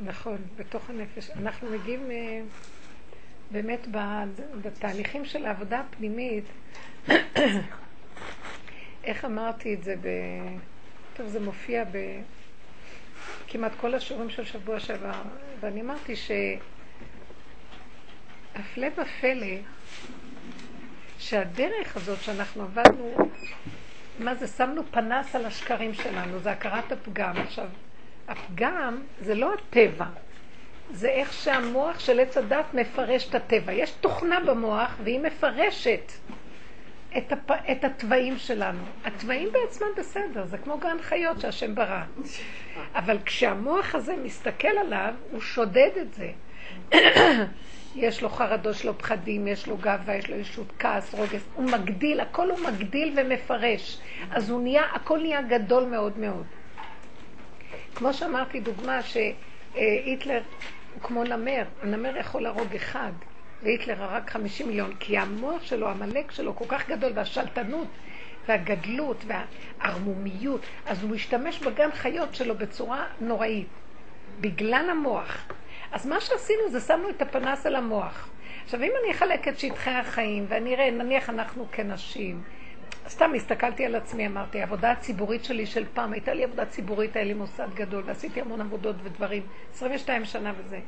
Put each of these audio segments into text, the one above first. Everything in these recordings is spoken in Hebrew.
נכון, בתוך הנפש. אנחנו מגיעים אה, באמת בתהליכים של העבודה הפנימית, איך אמרתי את זה ב... טוב, זה מופיע בכמעט כל השיעורים של שבוע שעבר, ואני אמרתי ש... הפלא ופלא, שהדרך הזאת שאנחנו עבדנו, מה זה, שמנו פנס על השקרים שלנו, זה הכרת הפגם. עכשיו, הפגם זה לא הטבע, זה איך שהמוח של עץ הדת מפרש את הטבע. יש תוכנה במוח והיא מפרשת את, הפ... את התוואים שלנו. התוואים בעצמם בסדר, זה כמו גן חיות שהשם ברא. אבל כשהמוח הזה מסתכל עליו, הוא שודד את זה. יש לו חרדות, יש לו פחדים, יש לו גאווה, יש לו ישות כעס, רוגס, הוא מגדיל, הכל הוא מגדיל ומפרש. אז הוא נהיה, הכל נהיה גדול מאוד מאוד. כמו שאמרתי, דוגמה שהיטלר הוא כמו נמר, הנמר יכול להרוג אחד, והיטלר הרג 50 מיליון, כי המוח שלו, המלאק שלו, כל כך גדול, והשלטנות והגדלות והערמומיות, אז הוא משתמש בגן חיות שלו בצורה נוראית, בגלל המוח. אז מה שעשינו זה שמנו את הפנס על המוח. עכשיו, אם אני אחלק את שטחי החיים, ואני אראה, נניח אנחנו כנשים, סתם הסתכלתי על עצמי, אמרתי, העבודה הציבורית שלי של פעם, הייתה לי עבודה ציבורית, היה לי מוסד גדול, ועשיתי המון עבודות ודברים, 22 שנה וזה.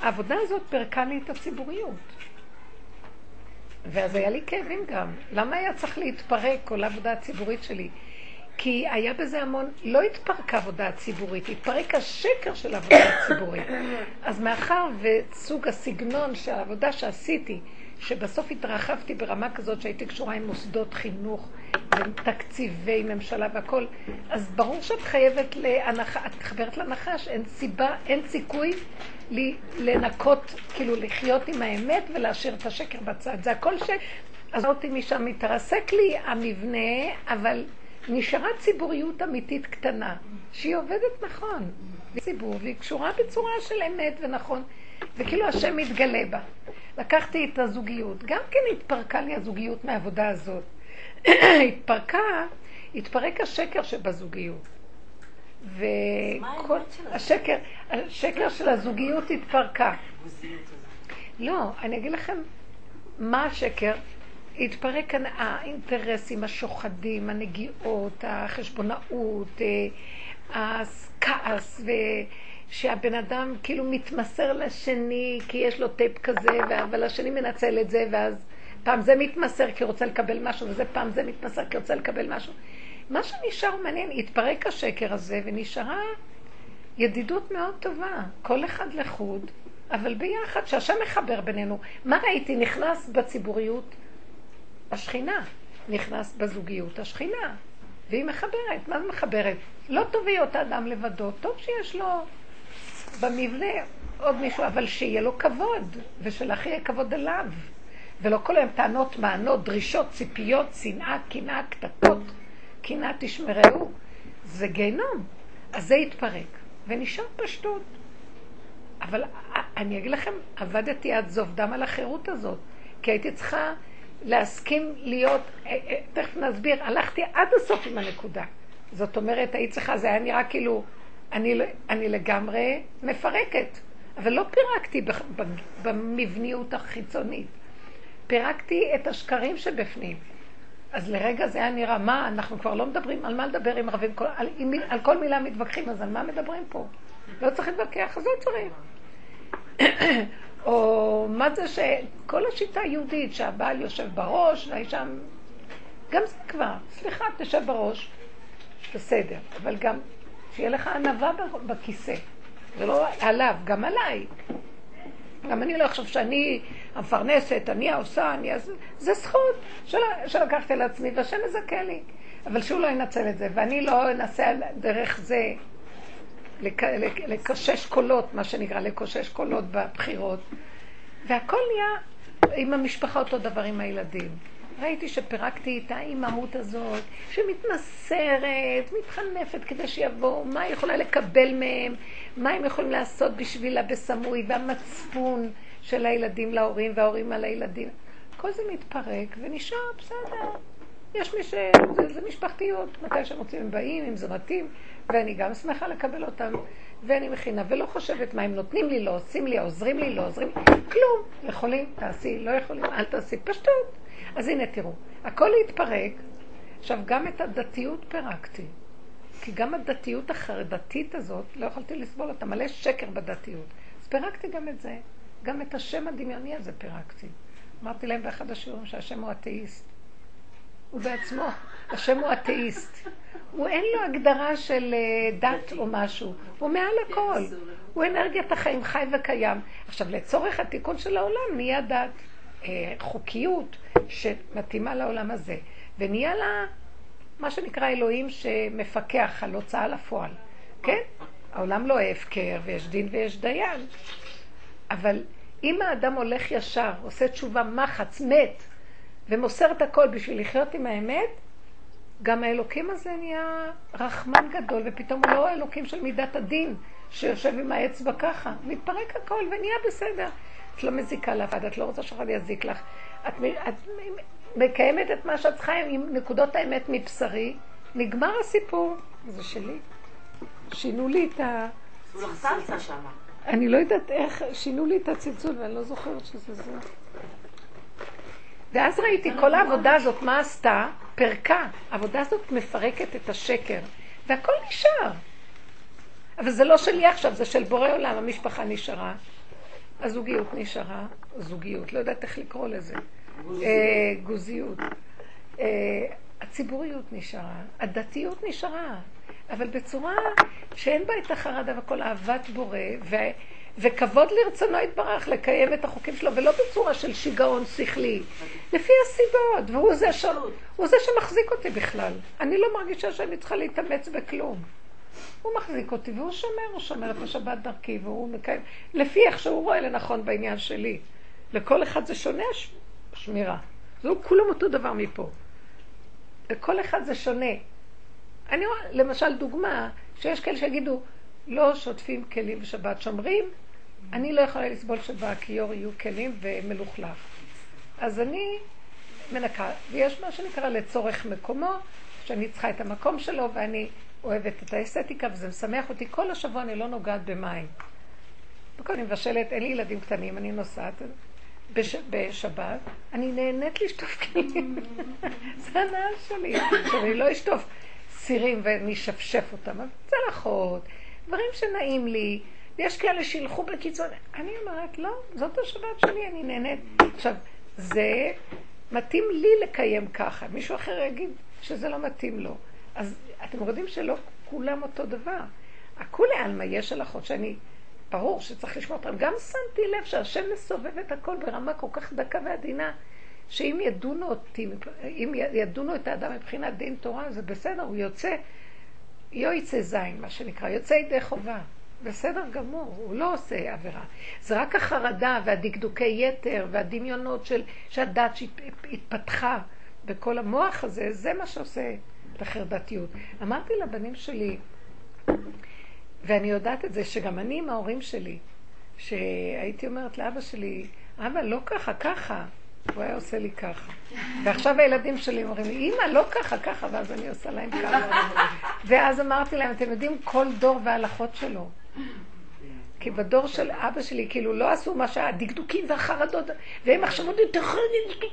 העבודה הזאת פירקה לי את הציבוריות. ואז היה לי כאבים גם. למה היה צריך להתפרק כל העבודה הציבורית שלי? כי היה בזה המון, לא התפרקה עבודה ציבורית, התפרק השקר של העבודה הציבורית. אז מאחר וסוג הסגנון של העבודה שעשיתי, שבסוף התרחבתי ברמה כזאת שהייתי קשורה עם מוסדות חינוך ותקציבי ממשלה והכל, אז ברור שאת חייבת להנחה, את מתחברת לנחש, אין סיבה, אין סיכוי לי לנקות, כאילו לחיות עם האמת ולהשאיר את השקר בצד. זה הכל ש... אז אותי משם מתרסק לי המבנה, אבל נשארה ציבוריות אמיתית קטנה, שהיא עובדת נכון. ציבור, והיא קשורה בצורה של אמת ונכון, וכאילו השם מתגלה בה. לקחתי את הזוגיות, גם כן התפרקה לי הזוגיות מהעבודה הזאת. התפרקה, התפרק השקר שבזוגיות. וכל השקר, השקר של הזוגיות התפרקה. לא, אני אגיד לכם מה השקר. התפרק כאן האינטרסים, השוחדים, הנגיעות, החשבונאות, אה, הכעס, ושהבן אדם כאילו מתמסר לשני כי יש לו טייפ כזה, אבל השני מנצל את זה, ואז פעם זה מתמסר כי רוצה לקבל משהו, וזה פעם זה מתמסר כי רוצה לקבל משהו. מה שנשאר מעניין, התפרק השקר הזה ונשארה ידידות מאוד טובה. כל אחד לחוד, אבל ביחד, שהשם מחבר בינינו. מה ראיתי? נכנס בציבוריות השכינה נכנס בזוגיות השכינה, והיא מחברת. מה זה מחברת? לא טוב להיות האדם לבדו, טוב שיש לו במבנה עוד מישהו, אבל שיהיה לו כבוד, ושלך יהיה כבוד עליו. ולא כל היום טענות, מענות, דרישות, ציפיות, שנאה, קנאה, קטטות, קנאה תשמרהו. זה גיהנום. אז זה התפרק, ונשאר פשטות. אבל אני אגיד לכם, עבדתי עד זוב דם על החירות הזאת, כי הייתי צריכה להסכים להיות, אה, אה, תכף נסביר, הלכתי עד הסוף עם הנקודה. זאת אומרת, היית צריכה, זה היה נראה כאילו, אני, אני לגמרי מפרקת, אבל לא פירקתי במבניות החיצונית. פירקתי את השקרים שבפנים. אז לרגע זה היה נראה, מה, אנחנו כבר לא מדברים, על מה לדבר עם רבים, על, על כל מילה מתווכחים, אז על מה מדברים פה? לא צריך להתווכח, אז לא צריך. או מה זה שכל השיטה היהודית שהבעל יושב בראש והאישה... גם זה כבר, סליחה, תשב בראש, בסדר, אבל גם שיהיה לך ענווה בכיסא. זה לא עליו, גם עליי. גם אני לא אחשוב שאני המפרנסת, אני העושה, אני... זה זכות של... שלקחתי לעצמי והשם מזכה לי. אבל שהוא לא ינצל את זה, ואני לא אנסה דרך זה לקושש קולות, מה שנקרא, לקושש קולות בבחירות. והכל נהיה עם המשפחה אותו דבר עם הילדים. ראיתי שפירקתי את האימהות הזאת, שמתמסרת, מתחנפת כדי שיבואו, מה היא יכולה לקבל מהם, מה הם יכולים לעשות בשבילה בסמוי, והמצפון של הילדים להורים וההורים על הילדים. כל זה מתפרק ונשאר בסדר. יש מי ש... זה, זה משפחתיות, מתי שהם רוצים הם באים, אם זה מתאים, ואני גם שמחה לקבל אותם, ואני מכינה, ולא חושבת מה הם נותנים לי, לא עושים לי, עוזרים לי, לא עוזרים לי, כלום. יכולים, תעשי, לא יכולים, אל תעשי, פשטות. אז הנה תראו, הכל התפרק, עכשיו גם את הדתיות פירקתי. כי גם הדתיות החרדתית הזאת, לא יכולתי לסבול אותה, מלא שקר בדתיות. אז פירקתי גם את זה. גם את השם הדמיוני הזה פירקתי. אמרתי להם באחד השיעורים שהשם הוא אתאיסט. הוא בעצמו, השם הוא אתאיסט. הוא אין לו הגדרה של אה, דת או משהו, הוא מעל הכל. הוא אנרגיית החיים, חי וקיים. עכשיו, לצורך התיקון של העולם נהיה דת, אה, חוקיות שמתאימה לעולם הזה, ונהיה לה מה שנקרא אלוהים שמפקח על הוצאה לפועל. כן? העולם לא הפקר, ויש דין ויש דיין. אבל אם האדם הולך ישר, עושה תשובה מחץ, מת, ומוסר את הכל בשביל לחיות עם האמת, גם האלוקים הזה נהיה רחמן גדול, ופתאום הוא לא האלוקים של מידת הדין, שיושב עם האצבע ככה. מתפרק הכל ונהיה בסדר. את לא מזיקה לאף אחד, את לא רוצה שאחד יזיק לך. את, את מקיימת את מה שאת צריכה עם נקודות האמת מבשרי, נגמר הסיפור. זה שלי. שינו לי את ה... אני לא יודעת איך, שינו לי את הצלצול ואני לא זוכרת שזה זה. ואז ראיתי, כל העבודה הזאת, מה עשתה? פרקה. העבודה הזאת מפרקת את השקר, והכל נשאר. אבל זה לא שלי עכשיו, זה של בורא עולם, המשפחה נשארה, הזוגיות נשארה, זוגיות, לא יודעת איך לקרוא לזה. אה, גוזיות. אה, הציבוריות נשארה, הדתיות נשארה, אבל בצורה שאין בה את החרדה וכל אהבת בורא. וכבוד לרצונו יתברך לקיים את החוקים שלו, ולא בצורה של שיגעון שכלי, לפי הסיבות, והוא זה, ש... זה שמחזיק אותי בכלל. אני לא מרגישה שאני צריכה להתאמץ בכלום. הוא מחזיק אותי והוא שומר, הוא שומר את השבת דרכי והוא מקיים, לפי איך שהוא רואה לנכון בעניין שלי. לכל אחד זה שונה שמירה. זהו כולם אותו דבר מפה. לכל אחד זה שונה. אני רואה, למשל, דוגמה, שיש כאלה שיגידו, לא שוטפים כלים בשבת, שומרים, אני לא יכולה לסבול שבכיור יהיו כלים ומלוכלך. אז אני מנקה, ויש מה שנקרא לצורך מקומו, שאני צריכה את המקום שלו, ואני אוהבת את האסתטיקה, וזה משמח אותי. כל השבוע אני לא נוגעת במים. אני מבשלת, אין לי ילדים קטנים, אני נוסעת בש... בשבת, אני נהנית לשטוף כלים. זה הנאה שלי. שאני לא אשטוף סירים ונשפשף אותם, אבל צלחות, דברים שנעים לי. ויש כאלה שילכו בקיצון. אני אומרת, לא, זאת השבת שלי, אני נהנית. עכשיו, זה מתאים לי לקיים ככה. מישהו אחר יגיד שזה לא מתאים לו. אז אתם יודעים שלא כולם אותו דבר. הכולי עלמא יש הלכות שאני, ברור שצריך לשמוע אותם. גם שמתי לב שהשם מסובב את הכל ברמה כל כך דקה ועדינה, שאם ידונו אותי, אם ידונו את האדם מבחינת דין תורה, זה בסדר, הוא יוצא, יוצא זין, מה שנקרא, יוצא ידי חובה. בסדר גמור, הוא לא עושה עבירה. זה רק החרדה והדקדוקי יתר והדמיונות של, שהדת שהתפתחה בכל המוח הזה, זה מה שעושה את החרדתיות. אמרתי לבנים שלי, ואני יודעת את זה, שגם אני עם ההורים שלי, שהייתי אומרת לאבא שלי, אבא, לא ככה, ככה. הוא היה עושה לי ככה. ועכשיו הילדים שלי אומרים לי, אמא, לא ככה, ככה, ואז אני עושה להם ככה. ואז אמרתי להם, אתם יודעים, כל דור וההלכות שלו. כי בדור של אבא שלי, כאילו, לא עשו מה שהדקדוקים והחרדות, והם עכשיו עוד יותר חרדים.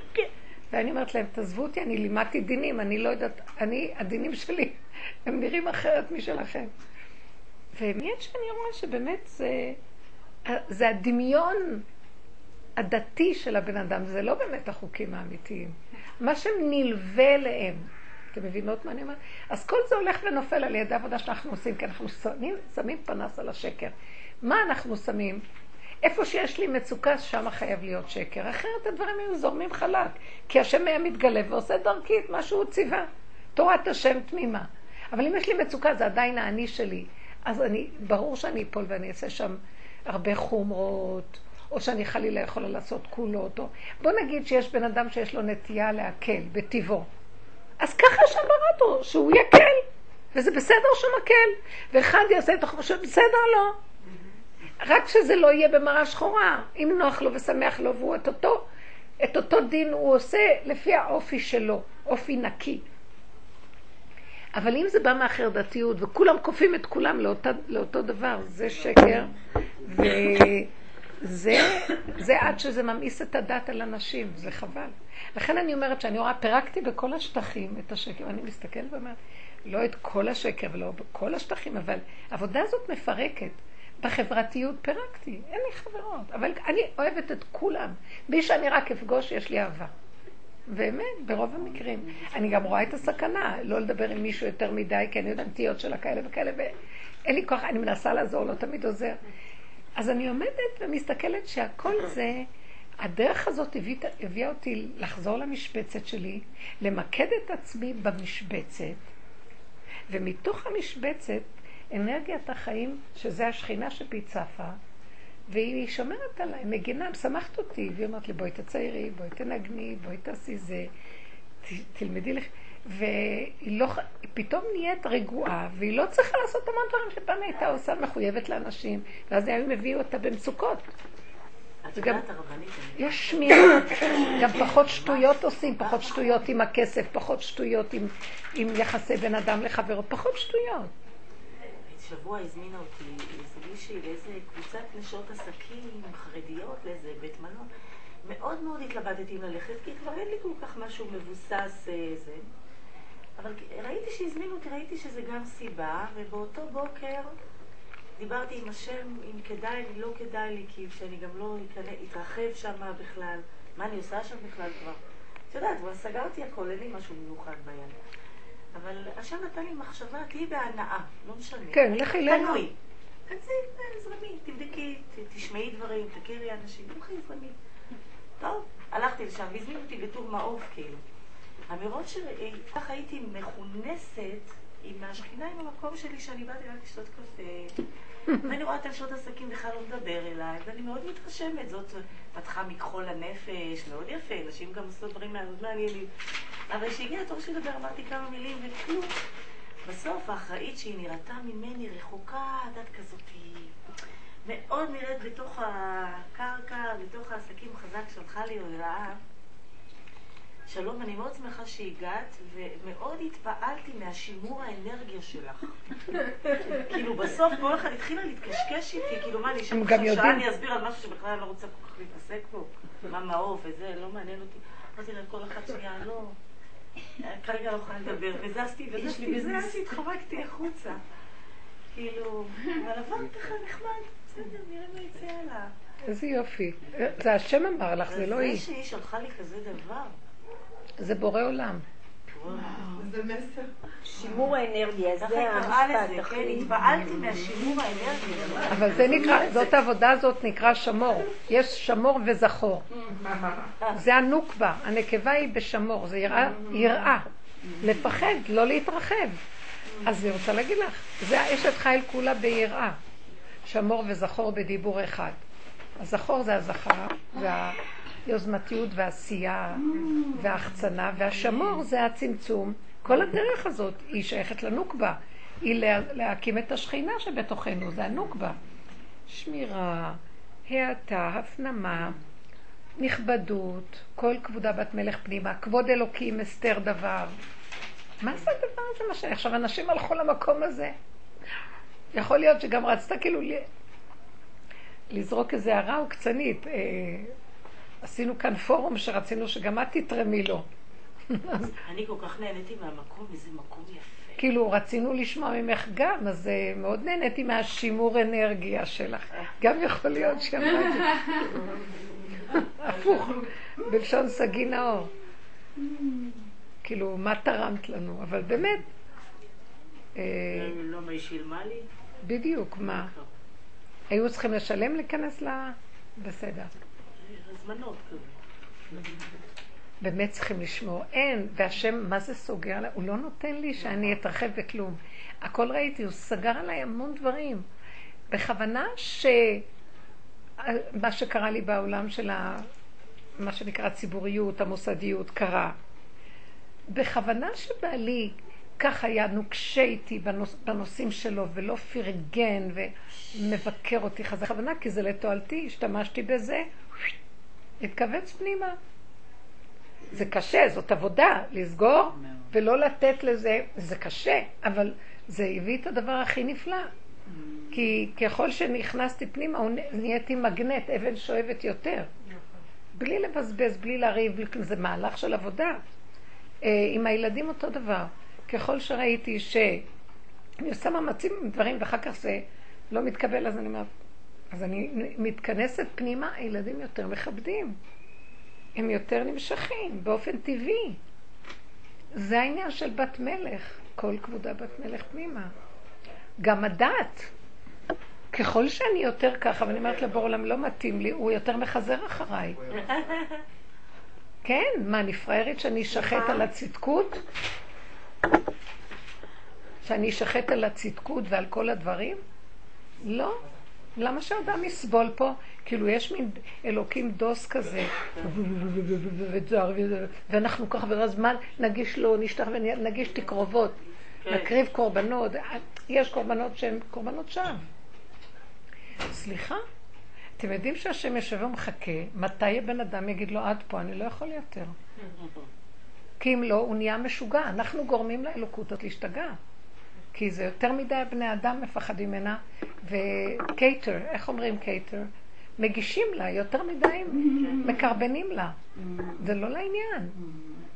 ואני אומרת להם, תעזבו אותי, אני לימדתי דינים, אני לא יודעת, אני, הדינים שלי, הם נראים אחרת משלכם. ומייד שאני רואה שבאמת זה, זה הדמיון הדתי של הבן אדם, זה לא באמת החוקים האמיתיים. מה שנלווה אליהם. אתם מבינות מה אני אומרת? אז כל זה הולך ונופל על ידי העבודה שאנחנו עושים, כי אנחנו שמים, שמים פנס על השקר. מה אנחנו שמים? איפה שיש לי מצוקה, שם חייב להיות שקר. אחרת הדברים היו זורמים חלק. כי השם היה מתגלה ועושה דרכי את מה שהוא ציווה. תורת השם תמימה. אבל אם יש לי מצוקה, זה עדיין האני שלי. אז אני, ברור שאני אפול ואני אעשה שם הרבה חומרות, או שאני חלילה יכולה לעשות קולות, או... בוא נגיד שיש בן אדם שיש לו נטייה להקל בטבעו. אז ככה השם ברא אותו, שהוא יקל. וזה בסדר שהוא מקל. ואחד יעשה את החושב, בסדר לו. רק שזה לא יהיה במראה שחורה. אם נוח לו ושמח לו, והוא את אותו, את אותו דין הוא עושה לפי האופי שלו. אופי נקי. אבל אם זה בא מהחרדתיות וכולם כופים את כולם לאותה, לאותו דבר, זה שקר, וזה זה עד שזה ממאיס את הדת על אנשים, זה חבל. לכן אני אומרת שאני רואה, פירקתי בכל השטחים את השקר, אני מסתכלת ואומרת, לא את כל השקר ולא בכל השטחים, אבל העבודה הזאת מפרקת. בחברתיות פירקתי, אין לי חברות, אבל אני אוהבת את כולם. מי שאני רק אפגוש, יש לי אהבה. באמת, ברוב המקרים. אני גם רואה את הסכנה, לא לדבר עם מישהו יותר מדי, כי אני יודעת נטיות שלה כאלה וכאלה, ואין לי כוח, אני מנסה לעזור, לא תמיד עוזר. אז אני עומדת ומסתכלת שהכל זה, הדרך הזאת הביא, הביאה אותי לחזור למשבצת שלי, למקד את עצמי במשבצת, ומתוך המשבצת, אנרגיית החיים, שזה השכינה שבי צפה, והיא שומרת עליי, מגינה, משמחת אותי, והיא אומרת לי, בואי תציירי, בואי תנגני, בואי תעשי זה, ת, תלמדי לך. והיא לא, פתאום נהיית רגועה, והיא לא צריכה לעשות המון דברים שפעם הייתה עושה מחויבת לאנשים, ואז הם הביאו אותה במצוקות. וגם יש שמירה, גם פחות שטויות עושים, פחות שטויות עם הכסף, פחות שטויות עם, עם יחסי בן אדם לחברו, פחות שטויות. שבוע הזמינה אותי איזה מישהי לאיזה קבוצת נשות עסקים חרדיות לאיזה בית מלון. מאוד מאוד התלבטתי אם ללכת, כי כבר אין לי כל כך משהו מבוסס אה, זה. אבל ראיתי שהזמינו אותי, ראיתי שזה גם סיבה, ובאותו בוקר דיברתי עם השם אם כדאי לי, לא כדאי לי, כי שאני גם לא אתרחב שם בכלל. מה אני עושה שם בכלל כבר? את יודעת, כבר סגרתי הכל, אין לי משהו מיוחד ביד. אבל השם נתן לי מחשבה, תהיי בהנאה, לא משנה. כן, לכי לנו. תנוי. תצאי, זרמי, תבדקי, תשמעי דברים, תכירי אנשים, לכי זרמי. טוב, הלכתי לשם, והזמינו אותי בטור מעוף, כאילו. המרוב שככה הייתי מכונסת עם השכינה, עם המקום שלי, שאני באתי רק לשתות קפה. ואני רואה את אנשות עסקים בכלל לא מדבר אליי, ואני מאוד מתרשמת. זאת פתחה מכחול הנפש, מאוד יפה, נשים גם עושות דברים מאוד מעניינים. אבל כשהגיע התור שלי לדבר, אמרתי כמה מילים וכלום. בסוף האחראית שהיא נראתה ממני רחוקה, את יודעת כזאת, מאוד נראית בתוך הקרקע, בתוך העסקים חזק, שלחה לי הודעה. שלום, אני מאוד שמחה שהגעת, ומאוד התפעלתי מהשימור האנרגיה שלך. כאילו, בסוף כל אחד התחילה להתקשקש איתי, כאילו, מה, אני אשב עכשיו שעה, אני אסביר על משהו שבכלל לא רוצה כל כך להתעסק בו? מה מעוף וזה, לא מעניין אותי. אמרתי להם, כל אחת שנייה, לא, כרגע לא יכולה לדבר, וזזתי, וזזתי, וזזתי, התחמקתי החוצה. כאילו, אבל עבר ככה נחמד, בסדר, נראה מה יצא עליו. איזה יופי. זה השם אמר לך, זה לא היא. זה שהיא שלחה לי כזה דבר. זה בורא עולם. זה מסר. שימור האנרגיה, זה המשפט הכי... כן, התפעלתי מהשימור האנרגיה. אבל זה נקרא, זאת העבודה הזאת נקרא שמור. יש שמור וזכור. זה הנוקבה, הנקבה היא בשמור, זה יראה. לפחד, לא להתרחב. אז אני רוצה להגיד לך, זה האשת חיל כולה ביראה. שמור וזכור בדיבור אחד. הזכור זה הזכר, וה... היוזמתיות והעשייה וההחצנה, והשמור זה הצמצום. כל הדרך הזאת היא שייכת לנוקבה. היא לה, להקים את השכינה שבתוכנו, זה הנוקבה. שמירה, האטה, הפנמה, נכבדות, כל כבודה בת מלך פנימה, כבוד אלוקים, הסתר דבר. מה זה הדבר הזה? מה ש... עכשיו, אנשים הלכו למקום הזה. יכול להיות שגם רצת כאילו לזרוק איזה הרע עוקצנית. אה, עשינו כאן פורום שרצינו שגם את תתרמי לו. אני כל כך נהניתי מהמקום, איזה מקום יפה. כאילו, רצינו לשמוע ממך גם, אז אה, מאוד נהניתי מהשימור אנרגיה שלך. גם יכול להיות שאמרתי. הפוך, בלשון סגי נאור. כאילו, מה תרמת לנו? אבל באמת... אה, לא, מה היא שילמה לי? בדיוק, מה? היו צריכים לשלם להיכנס ל... בסדר. באמת צריכים לשמור. אין, והשם, מה זה סוגר עליי? הוא לא נותן לי שאני אתרחב בכלום. הכל ראיתי, הוא סגר עליי המון דברים. בכוונה ש... מה שקרה לי בעולם של ה... מה שנקרא הציבוריות, המוסדיות, קרה. בכוונה שבעלי כך היה נוקשה איתי בנוש... בנושאים שלו, ולא פרגן ומבקר אותי חזק. בכוונה, כי זה לתועלתי, השתמשתי בזה, התכווץ פנימה. זה קשה, זאת עבודה, לסגור ולא לתת לזה, זה קשה, אבל זה הביא את הדבר הכי נפלא. כי ככל שנכנסתי פנימה, נהייתי מגנט, אבן שואבת יותר. בלי לבזבז, בלי לריב, זה מהלך של עבודה. אה, עם הילדים אותו דבר. ככל שראיתי שאני עושה מאמצים עם דברים ואחר כך זה לא מתקבל, אז אני אומרת, אז אני מתכנסת פנימה, הילדים יותר מכבדים. הם יותר נמשכים באופן טבעי. זה העניין של בת מלך, כל כבודה בת מלך פנימה. גם הדת, ככל שאני יותר ככה, ואני אומרת לבור עולם, לא מתאים לי, הוא יותר מחזר אחריי. כן, מה, אני פראיירית שאני אשחט על הצדקות? שאני אשחט על הצדקות ועל כל הדברים? לא. למה שאדם יסבול פה? כאילו יש מין אלוקים דוס כזה, ואנחנו ככה בזמן נגיש לו, נשטח ונגיש תקרובות, כן. נקריב קורבנות, יש קורבנות שהן קורבנות שווא. סליחה? אתם יודעים שהשם יושב ומחכה, מתי הבן אדם יגיד לו עד פה, אני לא יכול יותר. כי אם לא, הוא נהיה משוגע. אנחנו גורמים לאלוקות הזאת להשתגע. כי זה יותר מדי בני אדם מפחדים ממנה, ו cater, איך אומרים cater? מגישים לה, יותר מדי מקרבנים לה. זה לא לעניין.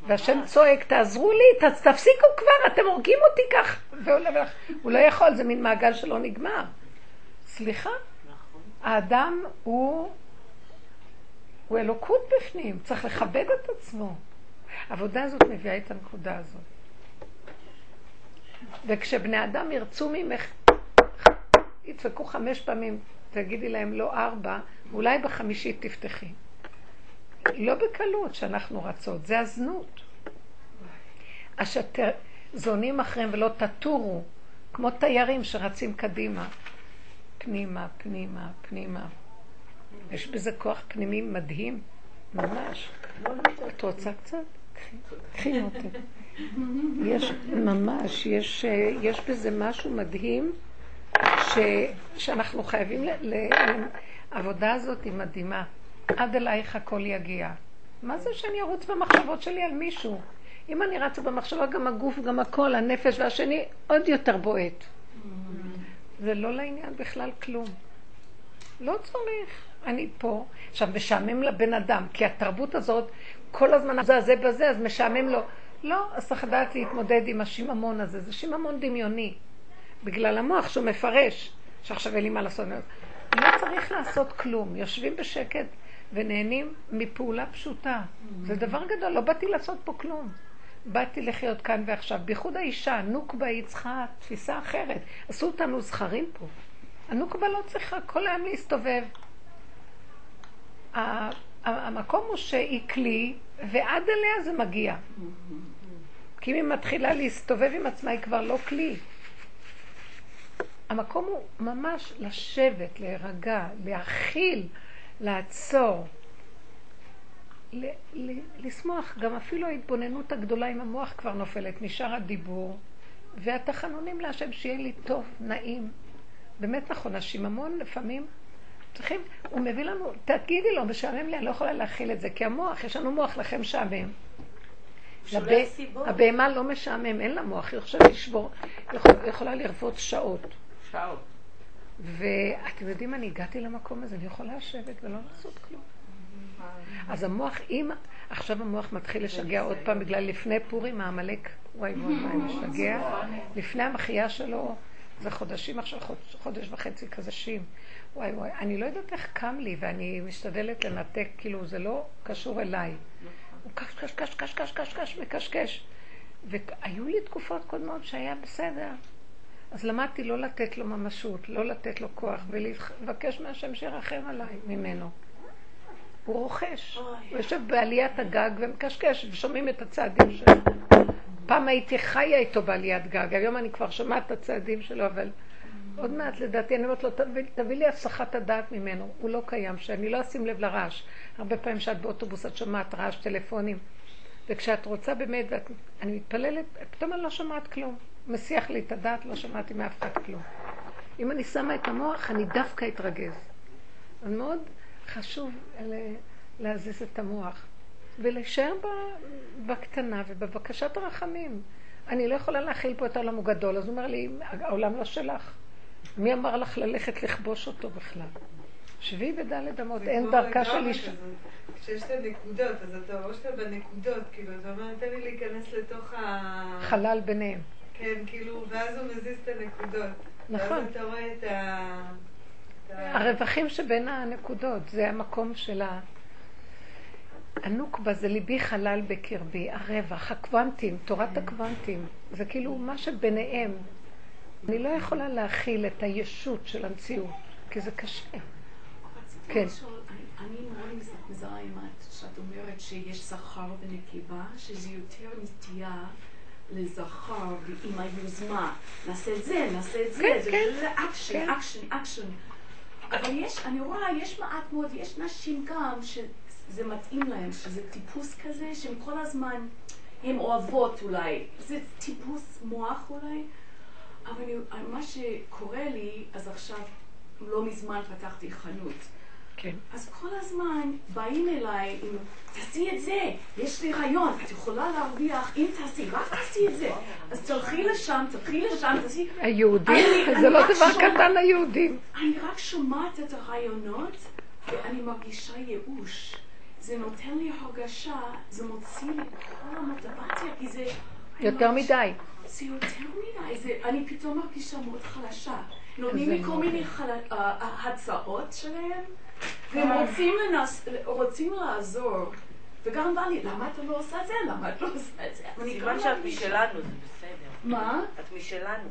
והשם צועק, תעזרו לי, תפסיקו כבר, אתם הורגים אותי כך. הוא לא יכול, זה מין מעגל שלא נגמר. סליחה, האדם הוא, הוא אלוקות בפנים, צריך לכבד את עצמו. העבודה הזאת מביאה את הנקודה הזאת. וכשבני אדם ירצו ממך, ידפקו חמש פעמים, תגידי להם לא ארבע, אולי בחמישית תפתחי. לא בקלות שאנחנו רצות, זה הזנות. אשר זונים אחריהם ולא תטורו, כמו תיירים שרצים קדימה. פנימה, פנימה, פנימה. יש בזה כוח פנימי מדהים, ממש. את רוצה קצת? קחי אותי. יש, ממש, יש, יש בזה משהו מדהים ש, שאנחנו חייבים, ל, ל, העבודה הזאת היא מדהימה. עד אלייך הכל יגיע. מה זה שאני ארוץ במחשבות שלי על מישהו? אם אני רצה במחשבה, גם הגוף, גם הכל, הנפש, והשני עוד יותר בועט. זה לא לעניין בכלל כלום. לא צריך. אני פה. עכשיו, משעמם לבן אדם, כי התרבות הזאת, כל הזמן זה זה בזה, אז משעמם לו. לא, אז צריך לדעת להתמודד עם השיממון הזה. זה שיממון דמיוני. בגלל המוח שהוא מפרש, שעכשיו אין לי מה לעשות. לא צריך לעשות כלום. יושבים בשקט ונהנים מפעולה פשוטה. זה דבר גדול, לא באתי לעשות פה כלום. באתי לחיות כאן ועכשיו. בייחוד האישה, נוקבה היא צריכה תפיסה אחרת. עשו אותנו זכרים פה. הנוקבה לא צריכה כל היום להסתובב. המקום הוא שהיא כלי, ועד אליה זה מגיע. כי אם היא מתחילה להסתובב עם עצמה, היא כבר לא כלי. המקום הוא ממש לשבת, להירגע, להכיל, לעצור. לשמוח, גם אפילו ההתבוננות הגדולה עם המוח כבר נופלת, נשאר הדיבור, והתחנונים להשם שיהיה לי טוב, נעים. באמת נכון, השיממון לפעמים צריכים, הוא מביא לנו, תגידי לו, משעמם לי, אני לא יכולה להכיל את זה, כי המוח, יש לנו מוח, לכם משעמם. הבהמה לא משעמם, אין לה מוח, היא חושבת לשבור, היא יכולה לרפות שעות. שעות. ואתם יודעים, אני הגעתי למקום הזה, אני יכולה לשבת ולא לעשות כלום. אז המוח, אם עכשיו המוח מתחיל לשגע עוד פעם בגלל לפני פורים, העמלק, וואי וואי וואי, משתגע. לפני המחיה שלו, זה חודשים עכשיו, חודש וחצי כזשים. וואי וואי, אני לא יודעת איך קם לי, ואני משתדלת לנתק, כאילו זה לא קשור אליי. הוא קש, קש, קש, קש, קש, קש, קש, מקשקש. והיו לי תקופות קודמות שהיה בסדר. אז למדתי לא לתת לו ממשות, לא לתת לו כוח, ולבקש מהשם שירחם עליי ממנו. הוא רוכש. הוא יושב בעליית הגג ומקשקש, ושומעים את הצעדים שלו. פעם הייתי חיה איתו בעליית גג, היום אני כבר שומעת את הצעדים שלו, אבל עוד מעט לדעתי, אני אומרת לו, תביא, תביא לי הסחת הדעת ממנו, הוא לא קיים, שאני לא אשים לב לרעש. הרבה פעמים כשאת באוטובוס את שומעת רעש טלפונים, וכשאת רוצה באמת, ואת, אני מתפללת, פתאום אני לא שומעת כלום. מסיח לי את הדעת, לא שמעתי מאף אחד כלום. אם אני שמה את המוח, אני דווקא אתרגז. אז מאוד חשוב להזיז את המוח. ולהישאר בקטנה ובבקשת הרחמים. אני לא יכולה להכיל פה את העולם הגדול, אז הוא אומר לי, העולם לא שלך. מי אמר לך ללכת לכבוש אותו בכלל? שבי בדלת אמות, אין דרכה של אישה. כשיש את הנקודות, אז אתה רואה שאתה בנקודות, כאילו, אתה אומר, תן לי להיכנס לתוך ה... חלל ביניהם. כן, כאילו, ואז הוא מזיז את הנקודות. נכון. ואז אתה רואה את ה... הרווחים שבין הנקודות, זה המקום של ה... הנוקבה זה ליבי חלל בקרבי, הרווח, הקוונטים, תורת הקוונטים, זה כאילו מה שביניהם. אני לא יכולה להכיל את הישות של המציאות, כי זה קשה. כן. אני מאוד מזהה עם את, שאת אומרת שיש זכר ונקבה, שזה יותר נטייה לזכר עם היוזמה. נעשה את זה, נעשה את זה, כן, זה כן. אקשן, אקשן, אקשן. אבל יש, אני רואה, יש מעט מאוד, יש נשים גם שזה מתאים להן, שזה טיפוס כזה, שהן כל הזמן, הן אוהבות אולי. זה טיפוס מוח אולי. אבל אני, מה שקורה לי, אז עכשיו, לא מזמן פתחתי חנות. כן. אז כל הזמן באים אליי עם, תעשי את זה, יש לי רעיון, את יכולה להרוויח אם תעשי, רק תעשי את זה. אז תלכי לשם, תלכי לשם, תעשי... היהודים? זה לא דבר קטן היהודים. אני רק שומעת את הרעיונות ואני מרגישה ייאוש. זה נותן לי הרגשה, זה מוציא לי כל המוטיבציה, כי זה... יותר מדי. זה יותר מדי, זה, אני פתאום מרגישה מאוד חלשה. נותנים לי כל מיני הצעות שלהם. והם רוצים, לנס... רוצים לעזור. וגם בא לי, למה את לא עושה את זה? למה את לא עושה את זה? סימן שאת משלנו, זה בסדר. מה? את משלנו.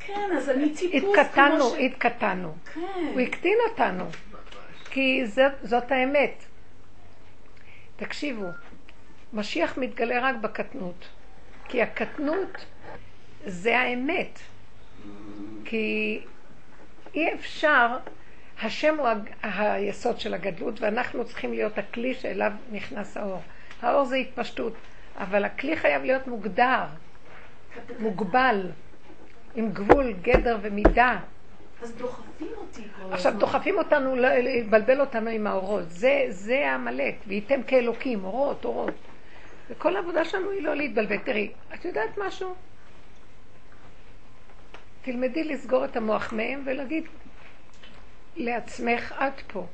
כן, אז אני טיפוס התקטנו, ש... התקטנו. כן. הוא הקטין אותנו. כי זה, זאת האמת. תקשיבו, משיח מתגלה רק בקטנות. כי הקטנות זה האמת. כי אי אפשר השם הוא היסוד של הגדלות, ואנחנו צריכים להיות הכלי שאליו נכנס האור. האור זה התפשטות, אבל הכלי חייב להיות מוגדר, מוגבל, עם גבול, גדר ומידה. אז דוחפים אותי כל הזמן. עכשיו דוחפים אותנו, לבלבל אותנו עם האורות. זה, זה העמלק, וייתם כאלוקים, אורות, אורות. וכל העבודה שלנו היא לא להתבלבל. תראי, את יודעת משהו? תלמדי לסגור את המוח מהם ולהגיד, לעצמך עד פה.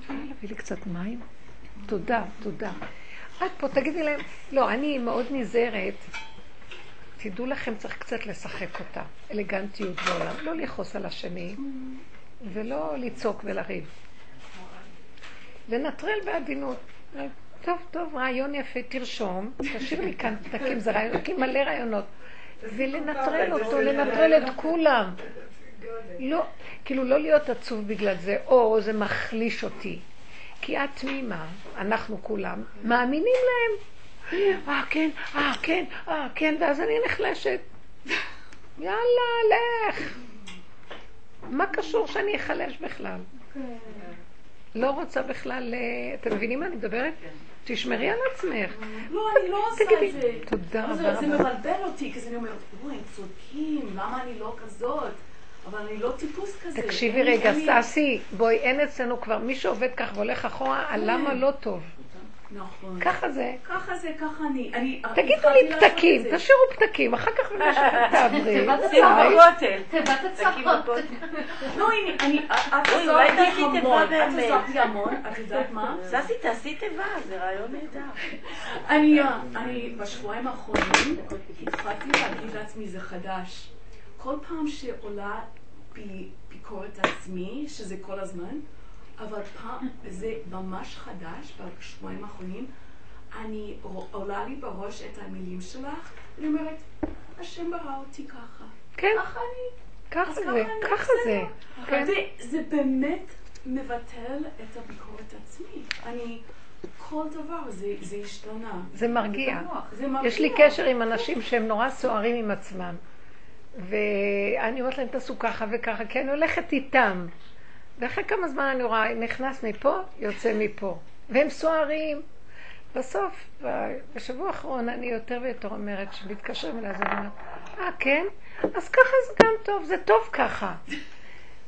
אפשר להביא לי קצת מים? תודה, תודה. עד פה, תגידי להם, לא, אני מאוד נזהרת. תדעו לכם, צריך קצת לשחק אותה. אלגנטיות בעולם. לא לכעוס על השני, ולא לצעוק ולריב. לנטרל בעדינות. טוב, טוב, רעיון יפה, תרשום, תשאיר לי כאן פתקים, זה רעיון, כי מלא רעיונות. ולנטרל אותו, לנטרל את כולם. לא, כאילו לא להיות עצוב בגלל זה, או זה מחליש אותי. כי את תמימה, אנחנו כולם, מאמינים להם. אה, כן, אה, כן, אה, כן, ואז אני נחלשת. יאללה, לך. מה קשור שאני אחלש בכלל? לא רוצה בכלל... אה, אתם מבינים מה אני מדברת? תשמרי על עצמך. לא, אני לא עושה את זה. תודה רבה. זה מבלבל אותי, כי אני אומרת, אוי, הם צודקים, למה אני לא כזאת? אבל אני לא טיפוס כזה. תקשיבי רגע, ססי, בואי, אין אצלנו כבר, מי שעובד כך והולך אחורה, הלמה כן. לא טוב. נכון. ככה זה. ככה זה, ככה אני. תגידו לי פתקים, תשאירו פתקים, אחר כך משהו תעברי. שימו בכותל. תיבת הצעות. לא, אני, את עזרת לי המון, את עזרת לי המון, את יודעת מה? ססי, תעשי תיבה, זה רעיון נהדר. אני בשבועיים האחרונים התחלתי להגיד לעצמי, זה חדש. כל פעם שעולה בי ביקורת עצמי, שזה כל הזמן, אבל פעם, זה ממש חדש בשבועיים האחרונים, אני עולה לי בראש את המילים שלך, אני אומרת, השם ברא אותי ככה. כן. ככה אני. ככה זה, ככה זה. כן. זה באמת מבטל את הביקורת עצמי. אני... כל דבר, זה, זה השתנה. זה מרגיע. זה מרגיע. יש לי קשר עם אנשים שהם נורא סוערים עם עצמם. ואני אומרת להם, תעשו ככה וככה, כי אני הולכת איתם. ואחרי כמה זמן אני רואה, נכנס מפה, יוצא מפה. והם סוערים. בסוף, בשבוע האחרון, אני יותר ויותר אומרת, כשמתקשרים אליי, אז אני אומרת, אה, כן? אז ככה זה גם טוב, זה טוב ככה.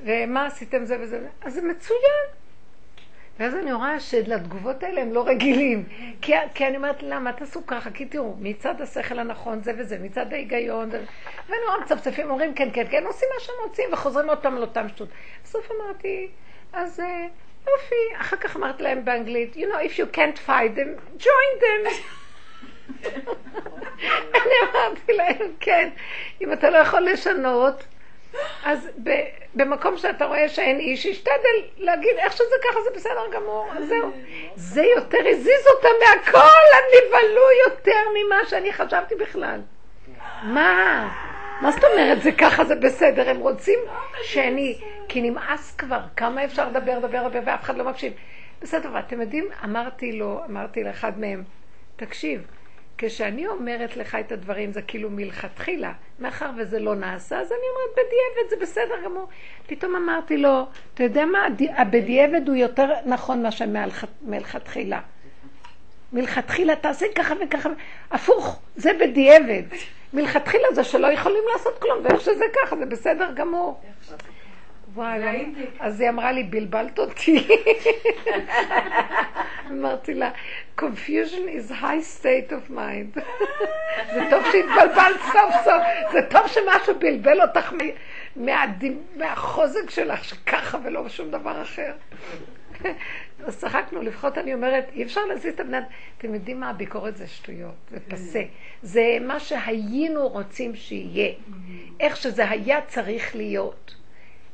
ומה עשיתם זה וזה? אז זה מצוין. ואז אני רואה שלתגובות האלה הם לא רגילים. כי, כי אני אומרת, למה? תעשו ככה, כי תראו, מצד השכל הנכון זה וזה, מצד ההיגיון, זה... ואני רואה מצפצפים, אומרים כן, כן, כן, עושים מה שהם רוצים, וחוזרים עוד פעם לאותם שטות. בסוף אמרתי, אז אה, יופי, אחר כך אמרתי להם באנגלית, you know, if you can't fight them, join them. אני אמרתי להם, כן, אם אתה לא יכול לשנות, אז במקום שאתה רואה שאין איש, השתדל להגיד איך שזה ככה, זה בסדר גמור, זהו. זה יותר הזיז אותם מהכל, נבהלו יותר ממה שאני חשבתי בכלל. מה? מה זאת אומרת זה ככה, זה בסדר? הם רוצים שאני, כי נמאס כבר, כמה אפשר לדבר, לדבר, לדבר, ואף אחד לא מקשיב. בסדר, ואתם יודעים, אמרתי לו, אמרתי לאחד מהם, תקשיב, כשאני אומרת לך את הדברים זה כאילו מלכתחילה, מאחר וזה לא נעשה, אז אני אומרת בדיעבד זה בסדר גמור. פתאום אמרתי לו, אתה יודע מה, הבדיעבד הוא יותר נכון מאשר מלכתחילה. מלכתחילה תעשה ככה וככה, הפוך, זה בדיעבד. מלכתחילה זה שלא יכולים לעשות כלום, ואיך שזה ככה, זה בסדר גמור. וואי, אז היא אמרה לי, בלבלת אותי. אמרתי לה, confusion is high state of mind. זה טוב שהתבלבלת סוף סוף, זה טוב שמשהו בלבל אותך מהחוזק שלך, שככה ולא שום דבר אחר. אז צחקנו, לפחות אני אומרת, אי אפשר להזיז את הבנת, אתם יודעים מה, הביקורת זה שטויות, זה פסה. זה מה שהיינו רוצים שיהיה. איך שזה היה צריך להיות.